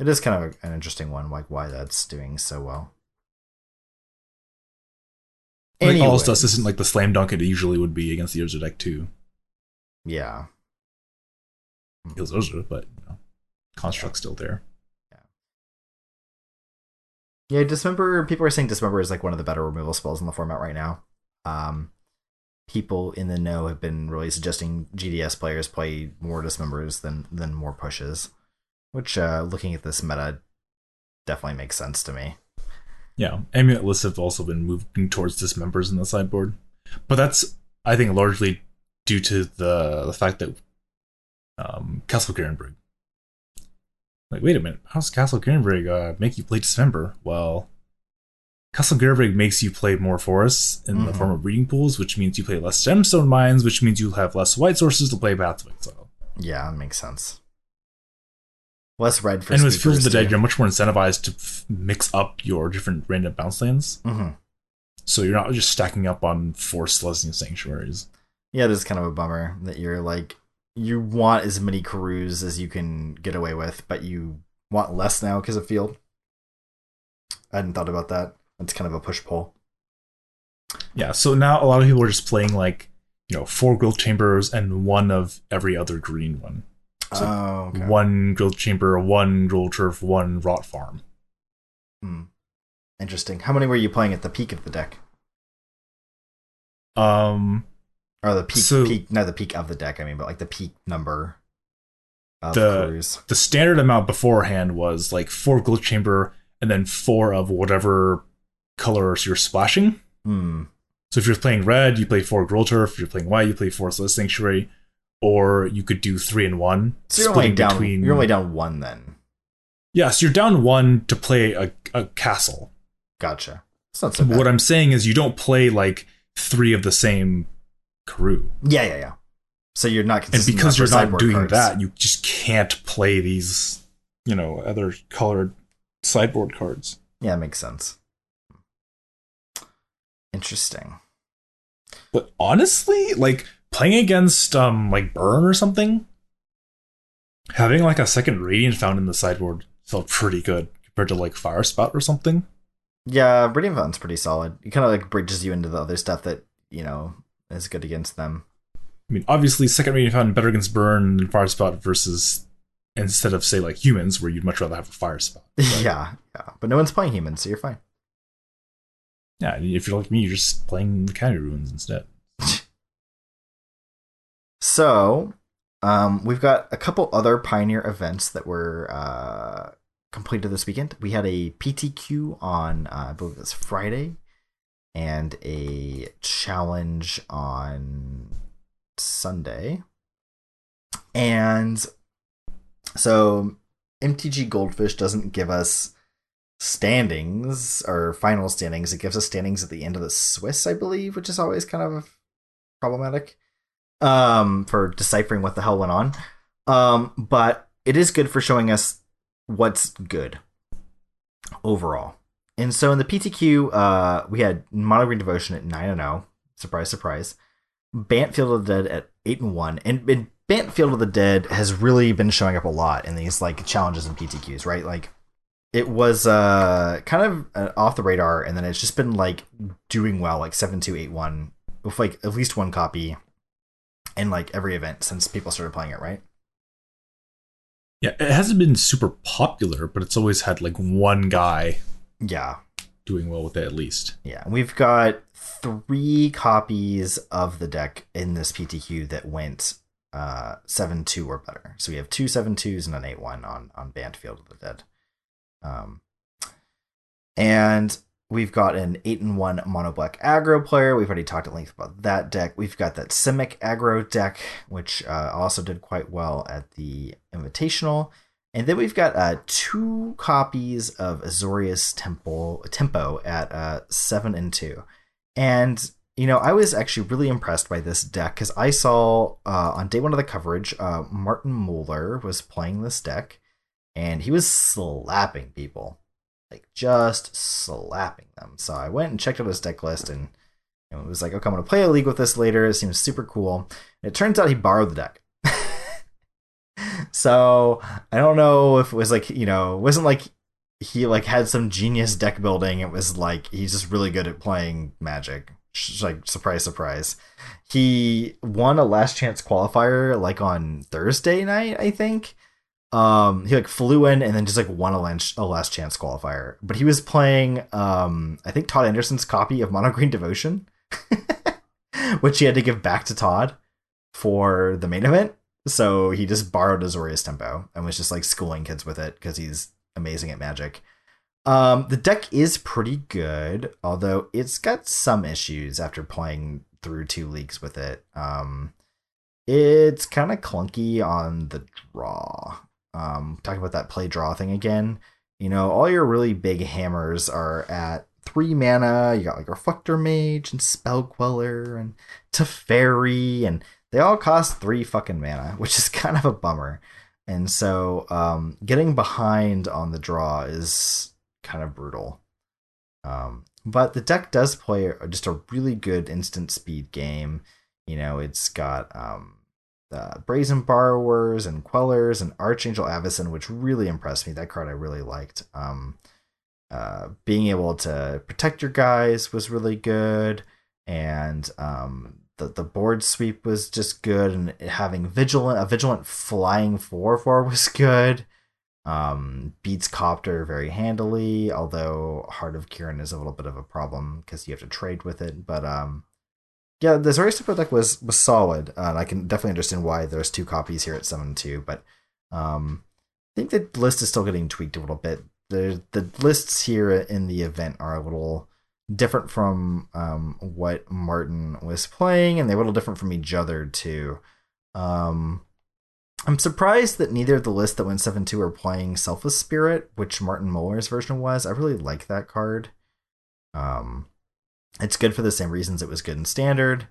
A: It is kind of an interesting one, like why that's doing so well.
B: Like, all stuff isn't like the slam dunk it usually would be against the Urza deck too.
A: Yeah,
B: Kills Urza, but you know, construct's still there.
A: Yeah, Yeah, Dismember. People are saying Dismember is like one of the better removal spells in the format right now. Um, people in the know have been really suggesting GDS players play more Dismembers than than more pushes, which, uh, looking at this meta, definitely makes sense to me.
B: Yeah, Amulet lists have also been moving towards dismembers in the sideboard, but that's I think largely due to the the fact that um, Castle Garenbrig. Like, wait a minute, how's Castle Garenbrig uh, make you play dismember? Well, Castle Garenbrig makes you play more forests in the
A: Mhm.
B: form of breeding pools, which means you play less gemstone mines, which means you'll have less white sources to play Path of Exile.
A: Yeah, that makes sense. Less red for
B: And with Fields of the Dead, you're much more incentivized to f- mix up your different random bounce lands.
A: Mhm.
B: So you're not just stacking up on four Selesnya Sanctuaries.
A: Yeah, it is kind of a bummer that you're like you want as many karoos as you can get away with, but you want less now because of field. I hadn't thought about that. That's kind of a push pull.
B: Yeah, so now a lot of people are just playing like, you know, four growth chambers and one of every other green one. So
A: oh, okay.
B: One growth chamber, one Gruul Turf, one rot farm.
A: Hmm. Interesting. How many were you playing at the peak of the deck?
B: Um
A: Or the peak,
B: So-
A: peak, not the peak of the deck. I mean, but like the peak number of
B: The- the standard amount beforehand was like four growth chamber and then four of whatever colors you're splashing.
A: Hmm.
B: So if you're playing red, you play four Gruul Turf. If you're playing white, you play four Selesnya Sanctuary. Or you could do three and one.
A: So you're only
B: splitting
A: down.
B: between-
A: You're only down one then.
B: Yes, you're down one to play a, a castle.
A: Gotcha. It's not so bad.
B: What I'm saying is you don't play like three of the same karoo.
A: yeah, yeah, yeah. So you're not
B: And because you're not doing
A: cards.
B: that, you just can't play these, you know, other colored sideboard cards.
A: Yeah, it makes sense. Interesting.
B: But honestly, like playing against um like Burn or something, having like a second Radiant found in the sideboard felt pretty good compared to like Fire Spout or something.
A: Yeah, Radiant Fountain's pretty solid. It kind of like bridges you into the other stuff that you know as good against them.
B: I mean, obviously, second Radiant Fountain better against burn and Fire Spout versus instead of say like humans, where you'd much rather have a Fire Spout.
A: But, yeah, yeah, but no one's playing humans, so you're fine.
B: Yeah, if you're like me, you're just playing the county ruins instead. <laughs>
A: so, um, we've got a couple other Pioneer events that were uh, completed this weekend. We had a PTQ on, uh, I believe it's Friday, and a challenge on Sunday. And so MTG Goldfish doesn't give us standings or final standings. It gives us standings at the end of the Swiss, I believe, which is always kind of problematic um, for deciphering what the hell went on. Um, but it is good for showing us what's good overall. And so in the PTQ, uh, we had Mono Green Devotion at 9 and 0. Surprise, surprise. Bant Field of the Dead at 8 and 1. And, and Bant Field of the Dead has really been showing up a lot in these like challenges and PTQs, right? Like it was uh kind of uh, off the radar and then it's just been like doing well like 7281 with like at least one copy in like every event since people started playing it, right?
B: Yeah, it hasn't been super popular, but it's always had like one guy
A: Yeah.
B: doing well with that at least.
A: Yeah. We've got three copies of the deck in this PTQ that went uh 7-2 or better. So we have two 7-2s and an 8-1 on on Bant Field of the Dead. Um and we've got an 8 and 1 mono black aggro player. We've already talked at length about that deck. We've got that Simic aggro deck, which uh, also did quite well at the Invitational. And then we've got uh, two copies of Azorius Temple Tempo at uh, seven and two, and you know I was actually really impressed by this deck because I saw uh, on day one of the coverage, uh, Martin Muller was playing this deck, and he was slapping people, like just slapping them. So I went and checked out his deck list, and know, it was like, okay, I'm gonna play a league with this later. It seems super cool. And it turns out he borrowed the deck. So I don't know if it was like you know it wasn't like he like had some genius deck building. It was like he's just really good at playing Magic. Like surprise, surprise. He won a last chance qualifier like on Thursday night, I think. Um, he like flew in and then just like won a last, a last chance qualifier. But he was playing um I think Todd Anderson's copy of Mono Green Devotion, <laughs> which he had to give back to Todd for the main event. So he just borrowed Azorius Tempo and was just like schooling kids with it because he's amazing at magic. Um, the deck is pretty good, although it's got some issues after playing through two leagues with it. Um, it's kind of clunky on the draw. Um, talking about that play draw thing again. You know, all your really big hammers are at three mana. You got like Reflector Mage and Spell Queller and Teferi, and they all cost three fucking mana, <laughs> which is kind of a bummer. And so, um, getting behind on the draw is kind of brutal. Um, but the deck does play just a really good instant speed game. You know, it's got um, Brazen Borrowers and Quellers and Archangel Avacyn, which really impressed me. That card I really liked. Um, uh, being able to protect your guys was really good, and um, the the board sweep was just good, and having vigilant a vigilant flying four four <laughs> was good. Um, beats Copter very handily, although Heart of Kiran is a little bit of a problem because you have to trade with it. But um, yeah, the Zorius Tempo deck was was solid, uh, and I can definitely understand why there's two copies here at seven two. But um, I think the list is still getting tweaked a little bit. The the lists here in the event are a little different from um, what Martin was playing, and they're a little different from each other too. Um, I'm surprised that neither of the lists that went seven two are playing Selfless Spirit, which Martin Muller's version was. I really like that card. Um, it's good for the same reasons it was good in standard.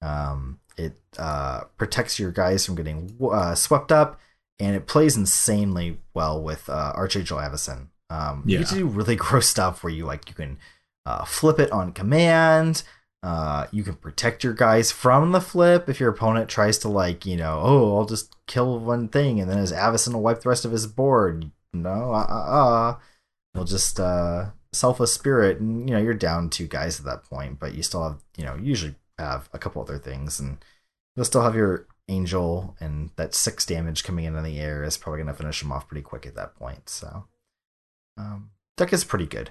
A: Um, it uh, protects your guys from getting uh, swept up, and it plays insanely well with uh, Archangel Avacyn. Um,
B: Yeah.
A: You get to do really <laughs> gross stuff where you like you can uh, flip it on command. Uh, you can protect your guys from the flip if your opponent tries to like you know oh I'll just kill one thing and then his Avacyn will wipe the rest of his board. No, uh, uh, uh. He'll just uh selfless spirit and you know you're down two guys at that point but you still have you know usually have a couple other things, and you'll still have your angel, and that six damage coming in in the air is probably gonna finish him off pretty quick at that point. So, um, deck is pretty good.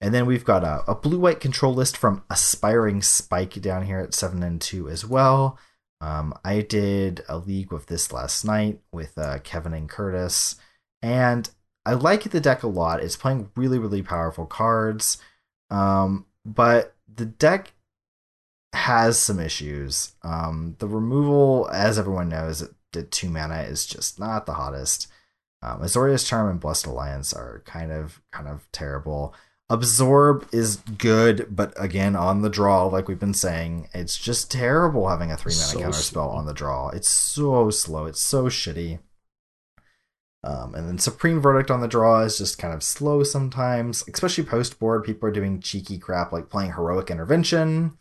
A: And then we've got a, a blue white control list from Aspiring Spike down here at 7 and 2 as well. Um, I did a league with this last night with uh, Kevin and Curtis, and I like the deck a lot. It's playing really, really powerful cards, um, but the deck has some issues. Um, the removal, as everyone knows, the two mana is just not the hottest. Um, Azorius Charm and Blessed Alliance are kind of kind of terrible. Absorb is good, but again on the draw, like we've been saying, it's just terrible having a three mana
B: So
A: counter spell on the draw. It's so slow. It's so shitty. Um, and then Supreme Verdict on the draw is just kind of slow sometimes, especially post board. People are doing cheeky crap like playing Heroic Intervention,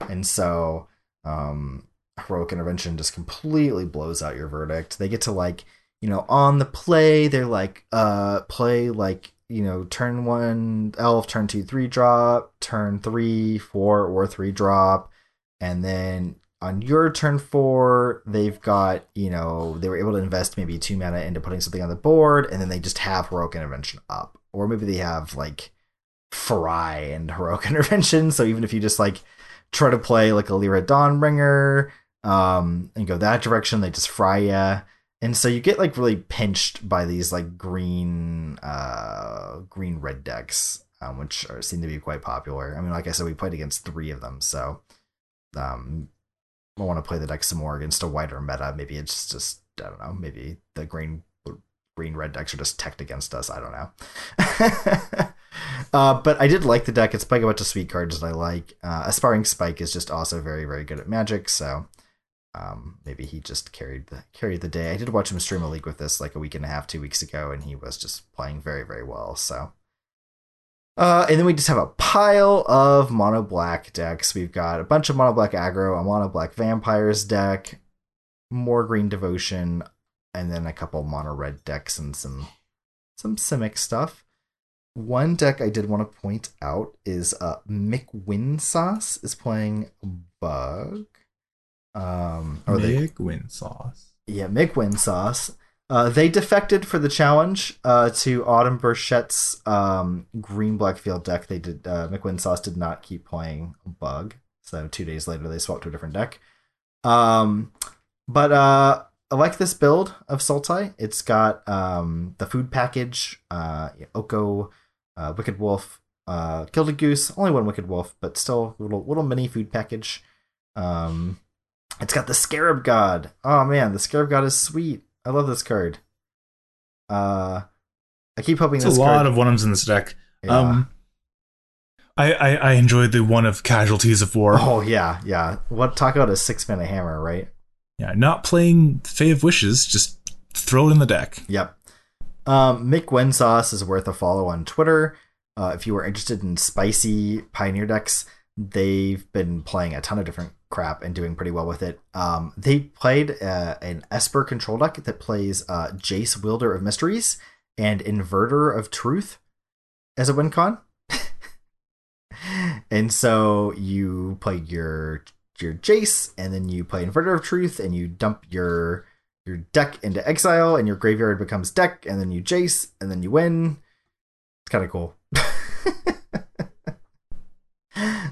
A: and so um, Heroic Intervention just completely blows out your verdict. They get to like you know on the play, they're like uh play like you know turn one elf, turn two three drop, turn three four or three drop, and then on your turn four, they've got, you know, they were able to invest maybe two mana into putting something on the board, and then they just have Heroic Intervention up. Or maybe they have like Fry and Heroic <laughs> Intervention. So even if you just like try to play like a Lyra Dawnbringer um, and go that direction, they just fry ya. And so you get like really pinched by these like green, uh, green red decks, um, which are, seem to be quite popular. I mean, like I said, we played against three of them, so um, I want to play the deck some more against a wider meta. Maybe it's just I don't know. Maybe the green green red decks are just teched against us. I don't know. <laughs> uh, but I did like the deck. It's playing a bunch of sweet cards that I like. Uh, Aspiring Spike is just also very very good at Magic. So um, maybe he just carried the carried the day. I did watch him stream a league with this like a week and a half, two weeks ago, and he was just playing very very well. So. Uh, and then we just have a pile of mono black decks. We've got a bunch of mono black aggro, a mono black vampires deck, more green devotion, and then a couple mono red decks and some some simic stuff. One deck I did want to point out is uh Mick Winsauce is playing Bug. Um or they
B: Big win sauce.
A: yeah, Mick Winsauce. Uh, they defected for the challenge uh, to Autumn Burchett's um, green black field deck. They did uh, Mick Winsauce did not keep playing Bug, so two days later they swapped to a different deck. Um, but uh, I like this build of Sultai. It's got um, the food package, uh, Oko, uh, Wicked Wolf, uh, Gilded Goose. Only one Wicked Wolf, but still little little mini food package. Um, it's got the Scarab God. Oh man, the Scarab God is sweet. I love this card. Uh, I keep hoping
B: There's
A: this
B: a lot
A: card.
B: of one-ums in this deck.
A: yeah.
B: Um, I, I I enjoyed the one of casualties of war.
A: oh yeah, yeah. What talk about a six mana hammer, right?
B: Yeah, not playing Fae of Wishes, just throw it in the deck.
A: Yep. Um, Mick Wensauce is worth a follow on Twitter. Uh, if you are interested in spicy Pioneer decks, they've been playing a ton of different crap and doing pretty well with it. Um, they played uh, an Esper control deck that plays uh, Jace Wielder of Mysteries and Inverter of Truth as a win con. <laughs> and so you play your your Jace, and then you play Inverter of Truth, and you dump your your deck into exile, and your graveyard becomes deck, and then you Jace, and then you win. It's kind of cool. <laughs>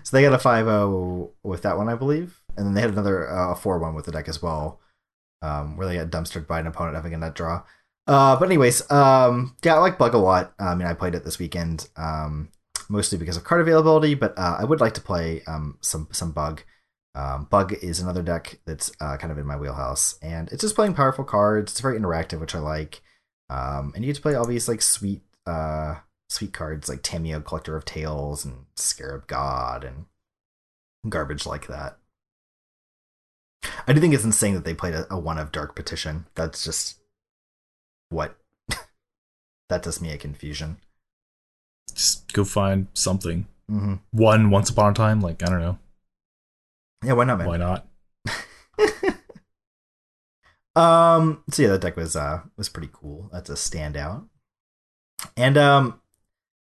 A: so they got a 5-0 with that one, I believe, and then they had another uh, 4-1 with the deck as well, um, where they got dumpstered by an opponent having a net draw. Uh, but anyways, um, yeah, I like Bug a lot. I mean, I played it this weekend, um, mostly because of card availability, but uh, I would like to play um, some some Bug. Um, Bug is another deck that's uh, kind of in my wheelhouse, and it's just playing powerful cards. It's very interactive, which I like. Um, and you get to play all these like sweet, uh, sweet cards like Tamiyo, Collector of Tales, and Scarab God, and garbage like that. I do think it's insane that they played a, a one of Dark Petition. That's just what. <laughs> that does me a confusion.
B: Just go find something.
A: Mm-hmm.
B: One once upon a time, like I don't know,
A: Yeah, why not, man?
B: why not? <laughs>
A: um so yeah that deck was uh was pretty cool that's a standout and um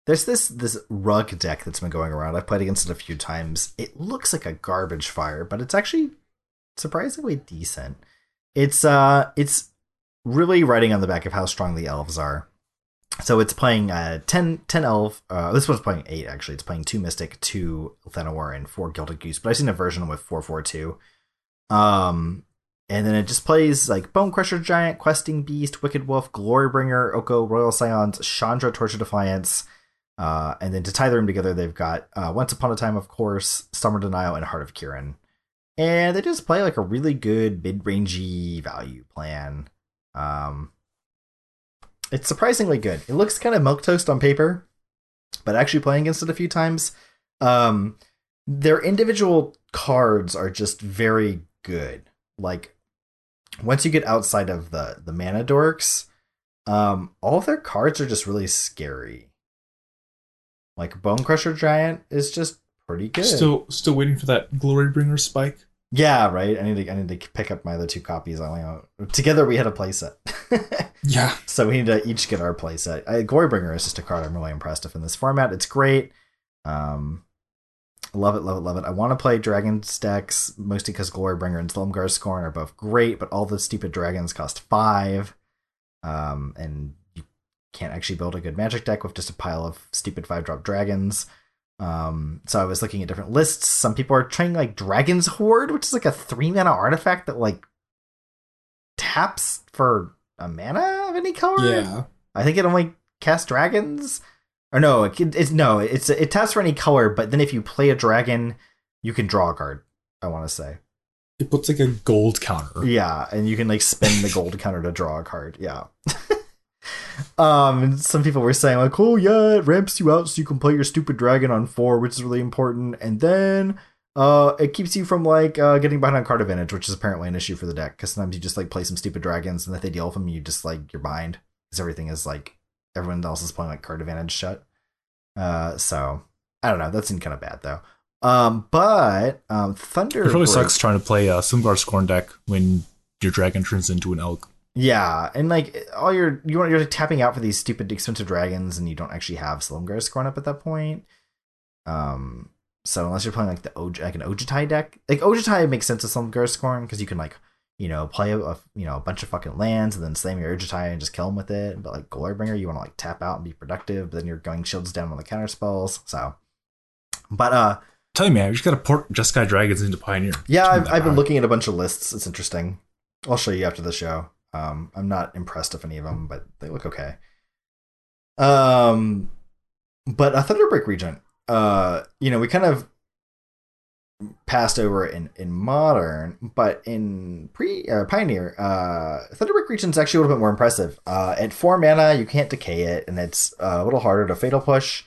A: there's this this rug deck that's been going around. I've played against it a few times. It looks like a garbage fire, but it's actually surprisingly decent. It's uh it's really writing on the back of how strong the elves are. So it's playing uh 10, 10 elf. Uh, this one's playing eight actually. It's playing two mystic, two Llanowar, and four Gilded Goose. But I've seen a version with four four two. Um, and then it just plays like Bone Crusher Giant, Questing Beast, Wicked Wolf, Glorybringer, Oko, Royal Scions, Chandra, Torch of Defiance. Uh, and then to tie the room together, they've got uh, Once Upon a Time, of course, Summer Denial, and Heart of Kiran. And they just play like a really good mid-rangey value plan. Um, it's surprisingly good. It looks kind of milk toast on paper, but actually playing against it a few times, um, their individual cards are just very good. Like once you get outside of the the mana dorks, um, all of their cards are just really scary. Like Bone Crusher Giant is just pretty good.
B: Still, still waiting for that Glorybringer spike.
A: Yeah, right. I need to I need to pick up my other two copies. I only together we had a playset. <laughs>
B: Yeah,
A: so we need to each get our playset. Glorybringer is just a card I'm really impressed with in this format. It's great. Um, love it, love it, love it. I want to play dragon stacks mostly because Glorybringer and Silumgar Scorn are both great, but all the stupid dragons cost five. Um, and can't actually build a good magic deck with just a pile of stupid five drop dragons. Um, so I was looking at different lists. Some people are trying like Dragon's Hoard, which is like a three mana artifact that like taps for a mana of any color.
B: yeah.
A: I think it only casts dragons. Or no, it, it's no, it's it taps for any color, but then if you play a dragon, you can draw a card. I want to say,
B: It puts like a gold counter.
A: yeah, and you can like spend the gold counter to draw a card. Yeah. <laughs> um, and some people were saying like, oh yeah, it ramps you out so you can play your stupid dragon on four, which is really important, and then uh, it keeps you from like uh, getting behind on card advantage, which is apparently an issue for the deck because sometimes you just like play some stupid dragons, and if they deal with them, you just like you're behind because everything is like everyone else is playing like card advantage shut. Uh, so I don't know. That seemed kind of bad though. Um, but um, Thunder
B: It really
A: Break-
B: sucks trying to play a Silumgar Scorn deck when your dragon turns into an elk.
A: Yeah, and like all your you want you're like tapping out for these stupid expensive dragons, and you don't actually have Silumgar Scorn up at that point. Um, so unless you're playing like the Oj- like an Ojutai deck, like Ojutai makes sense with Silumgar Scorn because you can like you know play a, a you know a bunch of fucking lands and then slam your Ojutai and just kill them with it. But like Glorybringer, you want to like tap out and be productive, but then you're going shields down on the counter spells. So, but uh,
B: Tell you, man, we just gotta port Jeskai Dragons into Pioneer.
A: yeah, I've, I've been looking at a bunch of lists. It's interesting. I'll show you after the show. Um, I'm not impressed with any of them, but they look okay. Um, but a Thunderbreak Regent, uh, you know, we kind of passed over in in modern, but in pre uh, Pioneer, uh, Thunderbreak Regent's actually a little bit more impressive. Uh, at four mana, you can't decay it, and it's a little harder to fatal push.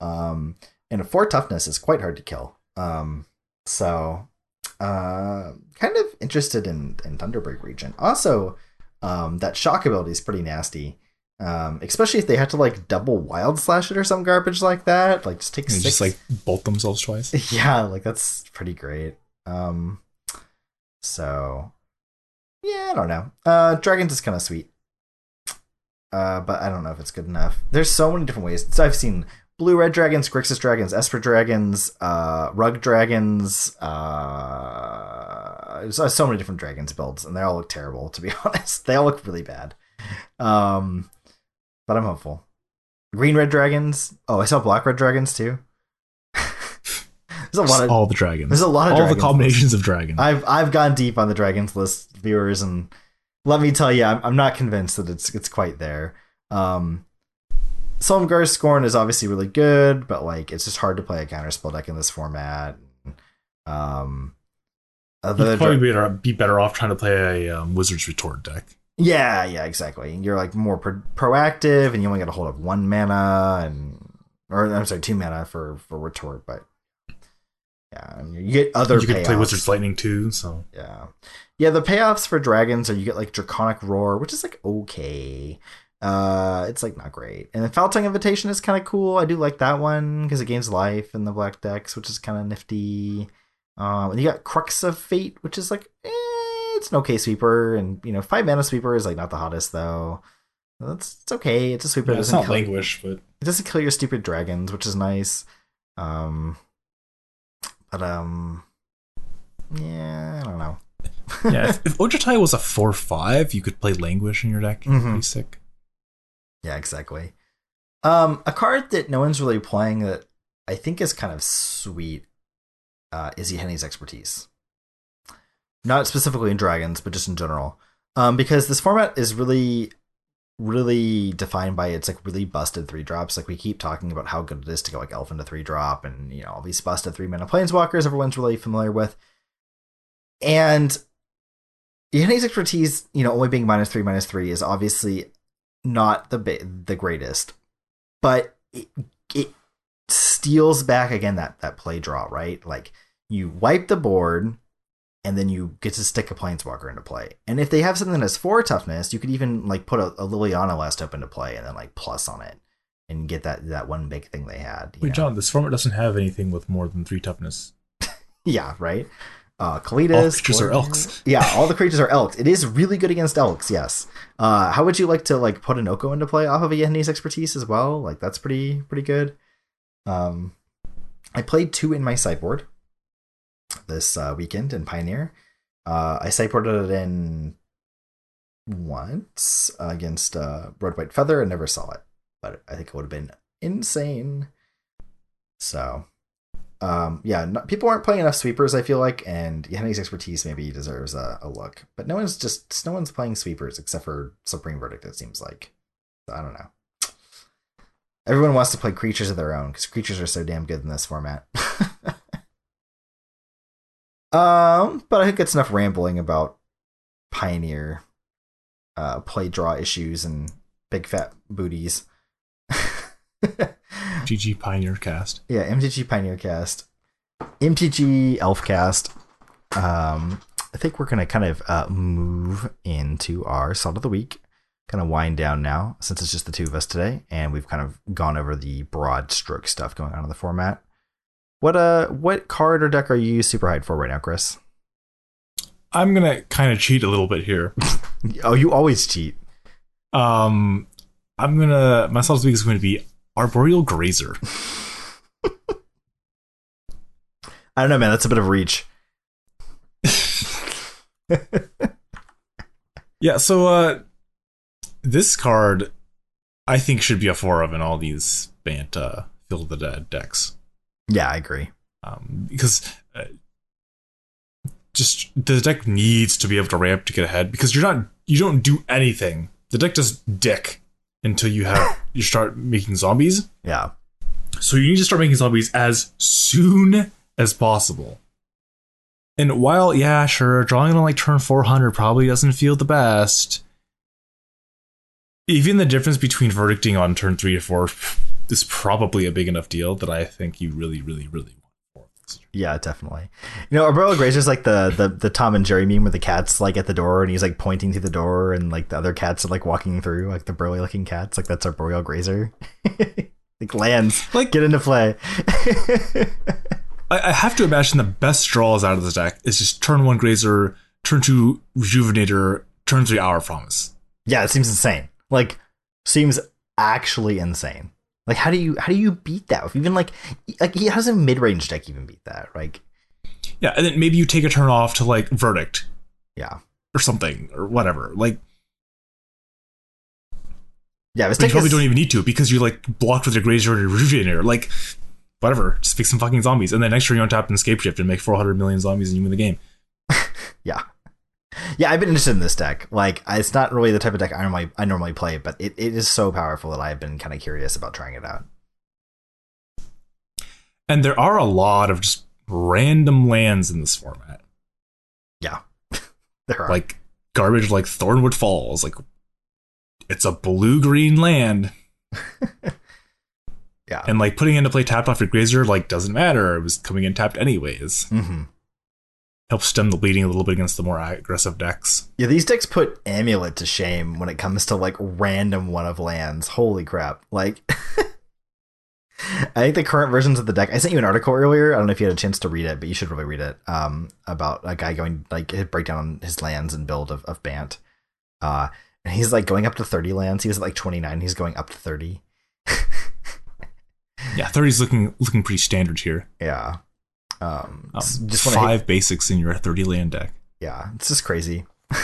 A: Um, and a four toughness is quite hard to kill. Um, so uh, kind of interested in in Thunderbreak Regent. Also, um, that shock ability is pretty nasty. Um, especially if they had to like double wild slash it or some garbage like that. Like just take
B: And
A: six.
B: just like bolt themselves twice. <laughs>
A: yeah, like that's pretty great. Um, so yeah, I don't know. Uh, dragons is kind of sweet. Uh, but I don't know if it's good enough. There's so many different ways. So I've seen blue red dragons, Grixis dragons, Esper dragons, uh, rug dragons. Uh, there's so many different dragons builds, and they all look terrible. To be <laughs> honest, they all look really bad. Um, but I'm hopeful. Green red dragons. Oh, I saw black red dragons too. <laughs> there's a lot of
B: all the dragons.
A: there's a lot of
B: all the combinations of dragons.
A: I've I've gone deep on the dragons list, viewers, and let me tell you, I'm, I'm not convinced that it's it's quite there. Um, Silumgar Scorn is obviously really good, but like it's just hard to play a counterspell deck in this format. Um, other
B: You'd probably be better, be better off trying to play a um, Wizard's Retort deck.
A: yeah, yeah, exactly. You're like more pro- proactive, and you only get a hold of one mana, and or I'm sorry, two mana for for retort, but yeah, and you get other.
B: you could play. Wizard's Lightning too, so
A: Yeah. Yeah, the payoffs for dragons are you get like Draconic Roar, which is like okay. Uh it's like not great. And the Foul Tongue Invitation is kind of cool. I do like that one because it gains life in the black decks, which is kind of nifty. Um and you got Crux of Fate, which is like eh, it's an okay sweeper and you know, 5 mana sweeper is like not the hottest though. That's it's okay. It's a sweeper.
B: Yeah,
A: it
B: it's
A: doesn't
B: not
A: kill,
B: languish, but
A: it doesn't kill your stupid dragons, which is nice. Um, but um, yeah, I don't know.
B: yeah, <laughs> if, if Ojutai was a four five, you could play languish in your deck.
A: Mhm.
B: Pretty sick.
A: Yeah, exactly. Um, a card that no one's really playing that I think is kind of sweet uh, is Yahenni's expertise. Not specifically in dragons, but just in general. Um, because this format is really, really defined by its like really busted three drops. Like we keep talking about how good it is to go like elf into three drop, and you know all these busted three mana planeswalkers everyone's really familiar with. And Yahenni's expertise, you know, only being minus three, minus three is obviously not the ba- the greatest, but it, it steals back again that that play draw, right? Like you wipe the board, and then you get to stick a planeswalker into play. And if they have something that's four toughness, you could even like put a, a Liliana Last Hope into play and then like plus on it and get that that one big thing they had.
B: Wait,
A: know?
B: John, this format doesn't have anything with more than three toughness. <laughs>
A: Yeah, right. Uh, Kalidas,
B: All creatures are elks. <laughs>
A: yeah, all the creatures are elks. It is really good against elks. Yes. Uh, how would you like to like put an Oko into play off of Yahenni's expertise as well? Like that's pretty pretty good. Um, I played two in my sideboard this uh, weekend in Pioneer. Uh, I sideboarded it in once against uh, Red White Feather and never saw it, but I think it would have been insane. So um, yeah, people aren't playing enough sweepers. I feel like, and Yahenni's expertise maybe deserves a, a look, but no one's just no one's playing sweepers except for Supreme Verdict. It seems like I don't know. Everyone wants to play creatures of their own because creatures are so damn good in this format. <laughs> um, but I think it's enough rambling about Pioneer uh, play draw issues and big fat booties. <laughs>
B: GG Pioneer Cast.
A: Yeah, MTG Pioneer Cast, MTG Elf Cast. Um, I think we're gonna kind of uh, move into our salt of the week. Kind of wind down now since it's just the two of us today, and we've kind of gone over the broad stroke stuff going on in the format. What uh, what card or deck are you super hyped for right now, Chris?
B: I'm gonna kind of cheat a little bit here. <laughs>
A: Oh, you always cheat.
B: Um, I'm gonna my Souls week is going to be Arboreal Grazer. <laughs>
A: I don't know, man. That's a bit of reach. <laughs>
B: Yeah, so uh, this card I think should be a four of in all these Banta Field of the Dead decks.
A: Yeah, I agree.
B: um, because uh, just the deck needs to be able to ramp to get ahead because you're not you don't do anything. The deck does dick until you have <laughs> you start making zombies.
A: Yeah,
B: So you need to start making zombies as soon as possible. And while yeah, sure, drawing on like turn 400 probably doesn't feel the best. Even the difference between verdicting on turn 3 to 4 <laughs> is probably a big enough deal that I think you really really really
A: yeah, definitely. You know, Arboreal Grazer's like the, the the Tom and Jerry meme where the cat's like at the door and he's like pointing to the door and like the other cats are like walking through, like the burly looking cats. Like that's our Arboreal Grazer. <laughs> like lands,
B: Like-
A: get into play.
B: I, I have to imagine the best draws out of this deck is just turn one Grazer, turn two Rejuvenator, turn three Hour Promise.
A: yeah, it seems insane. Like seems actually insane. Like how do you how do you beat that? If even like like he has a mid range deck even beat that? Like
B: Yeah, and then maybe you take a turn off to like Verdict
A: yeah.
B: or something or whatever. Like,
A: Yeah,
B: but you probably
A: is,
B: don't even need to because you like blocked with your Grazer or your Rejuvenator. Like, whatever, just pick some fucking zombies, and then next turn you untap and Scapeshift and make 400 million zombies and you win the game. <laughs>
A: Yeah. Yeah, I've been interested in this deck. Like, it's not really the type of deck I normally I normally play, but it, it is so powerful that I've been kind of curious about trying it out.
B: And there are a lot of just random lands in this format,
A: Yeah, <laughs> there are.
B: like garbage, like Thornwood Falls. Like, it's a blue green land. <laughs>
A: yeah.
B: and like putting into play tapped off your grazer like doesn't matter. It was coming in tapped anyways.
A: hmm
B: Helps stem the bleeding a little bit against the more aggressive decks.
A: Yeah, these decks put Amulet to shame when it comes to like random one of lands. Holy crap! Like, <laughs> I think the current versions of the deck. I sent you an article earlier. I don't know if you had a chance to read it, but you should really read it. Um, about a guy going like his breakdown on his lands and build of of Bant. Uh, and he's like going up to 30 lands. He was at like 29. He's going up to 30. <laughs>
B: Yeah, 30's looking looking pretty standard here.
A: Yeah. Um,
B: Um,
A: just
B: five
A: to
B: basics in your 30 land deck.
A: yeah, it's just crazy. <laughs>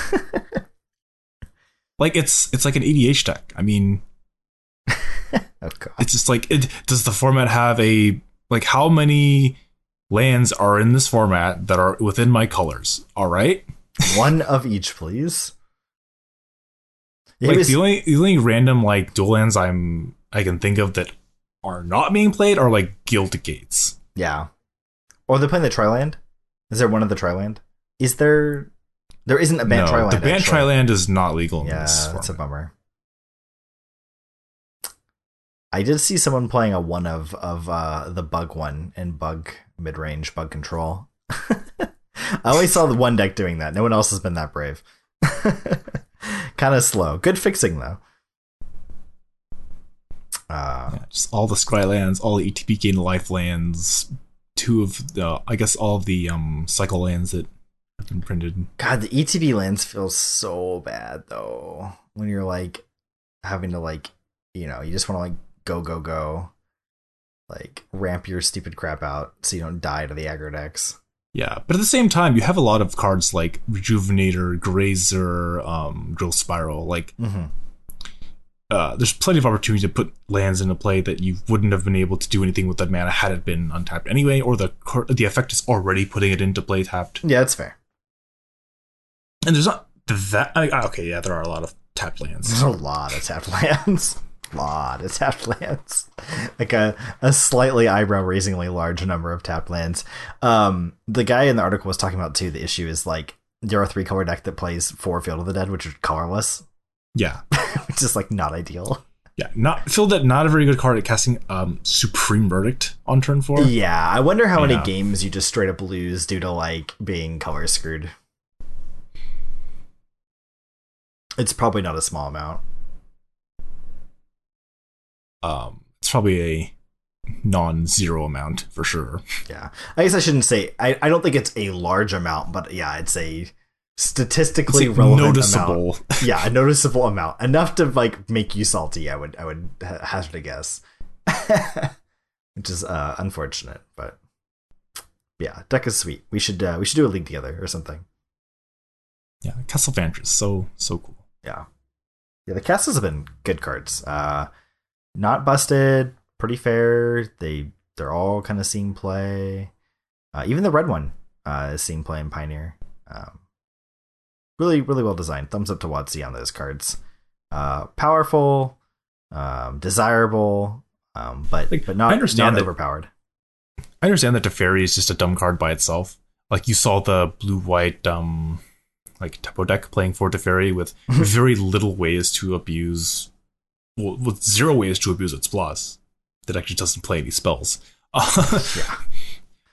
B: Like it's it's like an EDH deck. I mean, <laughs>
A: Oh god.
B: it's just like it does the format have a like how many lands are in this format that are within my colors? All right. <laughs>
A: One of each, please.
B: Like
A: was-
B: the only the only random like dual lands I'm I can think of that are not being played are like Guild Gates.
A: yeah. Or they're playing the Triland. Is there one of the Triland? Is there? There isn't a ban
B: no,
A: Triland.
B: the ban
A: actually.
B: Triland is not legal in
A: Yeah,
B: this
A: that's a bummer. I did see someone playing a one of of uh, the bug one and bug mid range bug control. <laughs> I only saw the one deck doing that. No one else has been that brave. <laughs> kind of slow. Good fixing though. Uh,
B: Yeah, just all the Scry lands, all the ETB gain life lands, two of the I guess all of the um cycle lands that have been printed.
A: God, the ETB lands feel so bad though. When you're like having to like, you know, you just want to like go go go, like ramp your stupid crap out so you don't die to the aggro decks.
B: Yeah, but at the same time, you have a lot of cards like Rejuvenator, Grazer, um, Drill Spiral. Like,
A: Mm-hmm.
B: Uh, there's plenty of opportunity to put lands into play that you wouldn't have been able to do anything with that mana had it been untapped anyway, or the the effect is already putting it into play tapped.
A: Yeah, that's fair.
B: And there's not that. I, okay, yeah, there are a lot of tapped lands.
A: There's a lot of tapped <laughs> lands. lot of tapped lands. Like a, a slightly eyebrow raisingly large number of tapped lands. Um, the guy in the article was talking about too. The issue is like there are three color deck that plays four Field of the Dead, which are colorless,
B: Yeah, <laughs>
A: which is like not ideal.
B: yeah. Not feel that not a very good card at casting um Supreme Verdict on turn four.
A: Yeah, I wonder how many games you just straight up lose due to like being color screwed. It's probably not a small amount.
B: Um, it's probably a non-zero amount for sure.
A: Yeah, I guess I shouldn't say. I, I don't think it's a large amount, but yeah, it's a
B: It's
A: statistically
B: like
A: relevant
B: noticeable.
A: amount. Yeah, a noticeable amount, enough to like make you salty. I would I would hazard a guess, <laughs> which is uh, unfortunate, but yeah, deck is sweet. We should uh, we should do a league together or something.
B: Yeah, Castle Vantress, so so cool.
A: Yeah. Yeah, the castles have been good cards. Uh not busted, pretty fair. They they're all kind of seeing play. Uh even the red one uh is seeing play in Pioneer. Um really, really well designed. Thumbs up to WotC on those cards. Uh powerful, um, desirable, um, but
B: Like,
A: but not,
B: I understand
A: not
B: that-
A: overpowered.
B: I understand that Teferi is just a dumb card by itself. Like you saw the blue white um like tempo deck playing for Teferi with <laughs> very little ways to abuse well, with zero ways to abuse its plus. That actually doesn't play any spells. <laughs>
A: Yeah.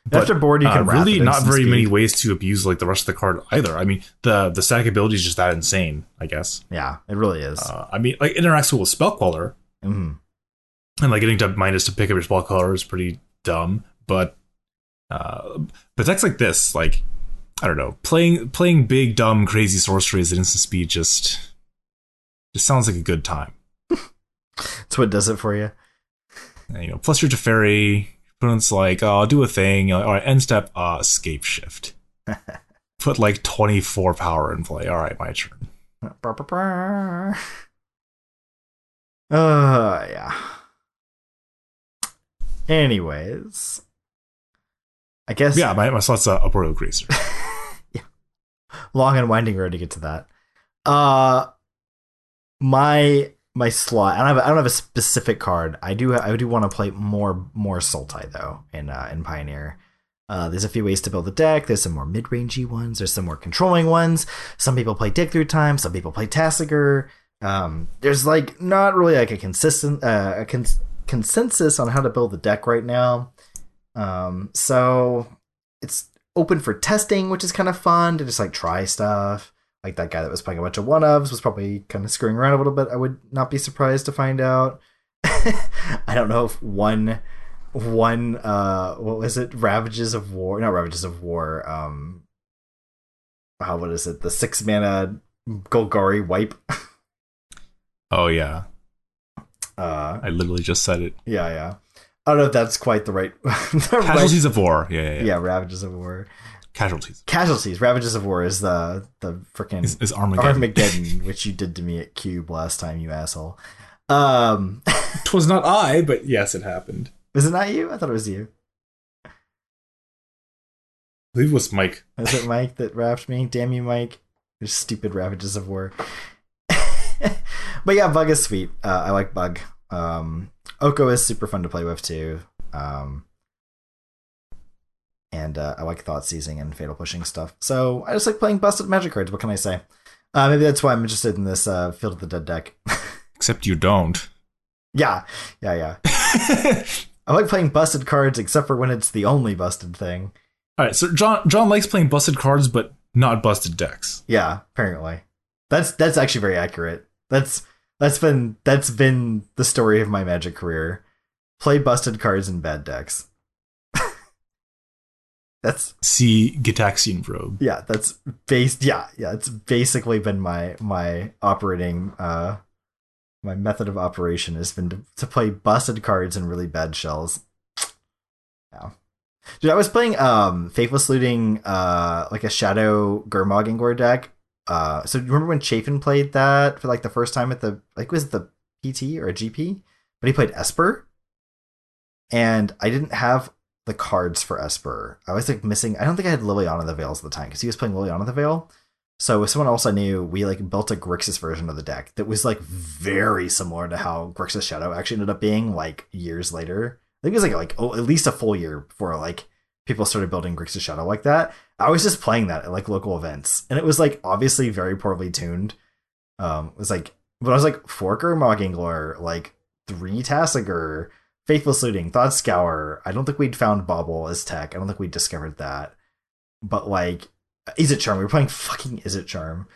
B: But,
A: After board you
B: uh,
A: can wrap
B: really not very
A: speed.
B: many ways to abuse like the rest of the card either. I mean, the the stack ability is just that insane. I guess.
A: Yeah, it really is.
B: Uh, I mean, like interacts with spell queller,
A: Mhm.
B: and like getting to minus to pick up your spell queller is pretty dumb. But uh, but decks like this, like I don't know, playing playing big dumb crazy sorceries at instant speed just just sounds like a good time. <laughs>
A: That's what does it for you.
B: And, you know, plus your Teferi, opponent's like, oh, I'll do a thing. Like, All right, end step, uh, Scapeshift. <laughs> Put like twenty four power in play. All right, my turn. <laughs>
A: Uh, yeah. Anyways, I guess
B: Yeah, my my slot's a upward <laughs> yeah.
A: long and winding road to get to that. Uh, my my slot. I don't have I don't have a specific card. I do I do want to play more more Sultai though in uh, in Pioneer. Uh, there's a few ways to build the deck. There's some more mid-rangey ones. There's some more controlling ones. Some people play Dig Through Time. Some people play Tasigur. Um, there's like not really like a consistent uh, a cons- consensus on how to build the deck right now. Um, so it's open for testing, which is kind of fun to just like try stuff. Like that guy that was playing a bunch of one ofs was probably kind of screwing around a little bit. I would not be surprised to find out. <laughs> I don't know if one one uh what was it ravages of war not ravages of war um how what is it the six mana golgari wipe <laughs>
B: Oh yeah,
A: Uh,
B: I literally just said it.
A: yeah, yeah. I don't know if that's quite the right. <laughs> the right-
B: Casualties of war. Yeah, yeah, yeah.
A: yeah, Ravages of War.
B: Casualties
A: Casualties. Ravages of War is the the freaking
B: is, is Armageddon.
A: Armageddon, which you did to me at Cube last time, you asshole. Um, <laughs>
B: Twas not I, but yes, it happened.
A: was it not you? I thought it was you.
B: I believe it was Mike.
A: Was it Mike that rapped me? Damn you, Mike. Your stupid Ravages of War. <laughs> but yeah, Bug is sweet. Uh, I like Bug. Um, Oko is super fun to play with too. Um, and uh, I like thought seizing and fatal pushing stuff. So I just like playing busted magic cards. What can I say? Uh, maybe that's why I'm interested in this uh, Field of the Dead deck. <laughs>
B: Except you don't.
A: yeah, yeah, yeah. <laughs> I like playing busted cards, except for when it's the only busted thing.
B: All right, so John John likes playing busted cards, but not busted decks.
A: Yeah, apparently. That's that's actually very accurate. That's that's been that's been the story of my magic career. Play busted cards in bad decks. That's
B: See Gitaxian Probe.
A: yeah, that's based yeah, yeah, it's basically been my my operating uh my method of operation has been to, to play busted cards in really bad shells. Yeah. Dude, I was playing um Faithless Looting uh like a Shadow Gurmag Angler deck. Uh so you remember when Chafin played that for like the first time at the like was it the PT or a GP? But he played Esper. And I didn't have the cards for Esper. I was like missing I don't think I had Liliana the Veils at the time because he was playing Liliana the Veil. So with someone else I knew, we like built a Grixis version of the deck that was like very similar to how Grixis Shadow actually ended up being like years later. I think it was like like oh, at least a full year before like people started building Grixis Shadow like that. I was just playing that at like local events, and it was like obviously very poorly tuned. Um, it was like, but I was like Forker, Moggingler, like three Tasigur, Faithless Looting, Thought Scour. I don't think we'd found Bauble as tech. I don't think we discovered that. But like, Izzet Charm? We were playing fucking Izzet Charm.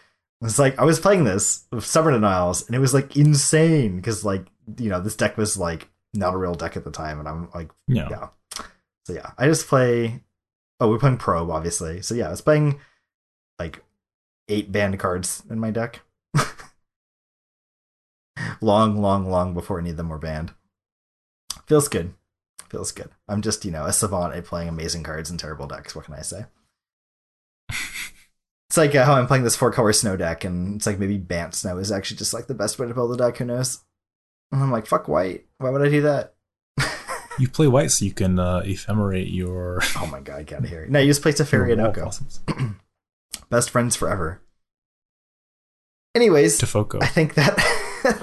A: It's like I was playing this with Stubborn Denials, and it was like insane because like you know this deck was like not a real deck at the time, and I'm like
B: Yeah.
A: yeah. So yeah, I just play. Oh, we're playing Probe, obviously. So yeah, I was playing like eight band cards in my deck. <laughs> long, long, long before any of them were banned. Feels good. Feels good. I'm just you know a savant at playing amazing cards and terrible decks. What can I say? <laughs> It's like uh, how I'm playing this four color snow deck, and it's like maybe Bant Snow is actually just like the best way to build a deck. Who knows? And I'm like, fuck white. Why would I do that?
B: You play white so you can uh, ephemerate your <laughs>
A: Oh my god, get out of here. No, you just play <laughs> Teferi and Oko. <clears throat> Best friends forever. Anyways,
B: Tofoco.
A: I think that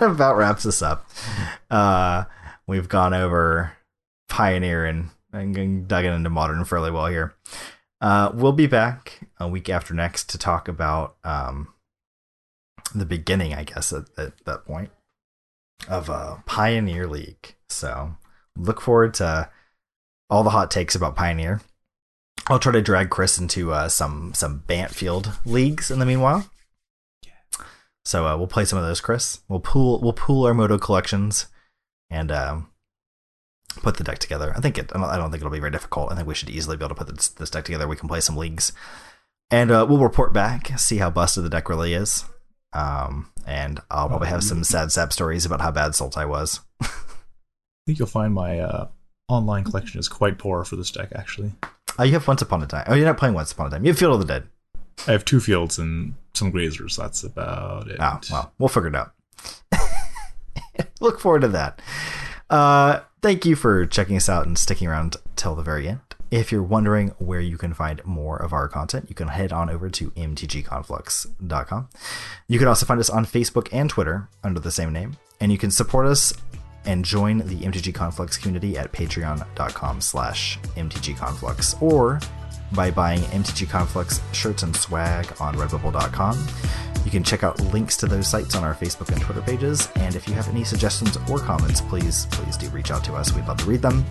A: about wraps us up. Uh, we've gone over Pioneer and, and dug into Modern fairly well here. Uh, we'll be back a week after next to talk about um, the beginning, I guess, at, at that point of uh, Pioneer League. So look forward to all the hot takes about Pioneer. I'll try to drag Chris into uh, some some Bantfield leagues in the meanwhile. So uh, we'll play some of those, Chris. We'll pool we'll pool our Moto collections and um, put the deck together. I think it. I don't, think it'll be very difficult. I think we should easily be able to put this, this deck together. We can play some leagues, and uh, we'll report back, see how busted the deck really is. Um, and I'll probably have some sad sap stories about how bad Sultai was. <laughs>
B: I think you'll find my uh, online collection is quite poor for this deck, actually.
A: Oh, you have Once Upon a Time. Oh, you're not playing Once Upon a Time. You have Field of the Dead.
B: I have two fields and some grazers. That's about it.
A: Oh, well, we'll figure it out. <laughs> <laughs> Look forward to that. Uh, thank you for checking us out and sticking around till the very end. If you're wondering where you can find more of our content, you can head on over to mtgconflux.com. You can also find us on Facebook and Twitter under the same name, and you can support us and join the MTG Conflux community at patreon.com slash mtgconflux or by buying MTG Conflux shirts and swag on redbubble.com. You can check out links to those sites on our Facebook and Twitter pages, and if you have any suggestions or comments, please, please do reach out to us. We'd love to read them.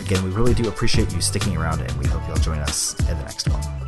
A: Again, we really do appreciate you sticking around, and we hope you'll join us in the next one.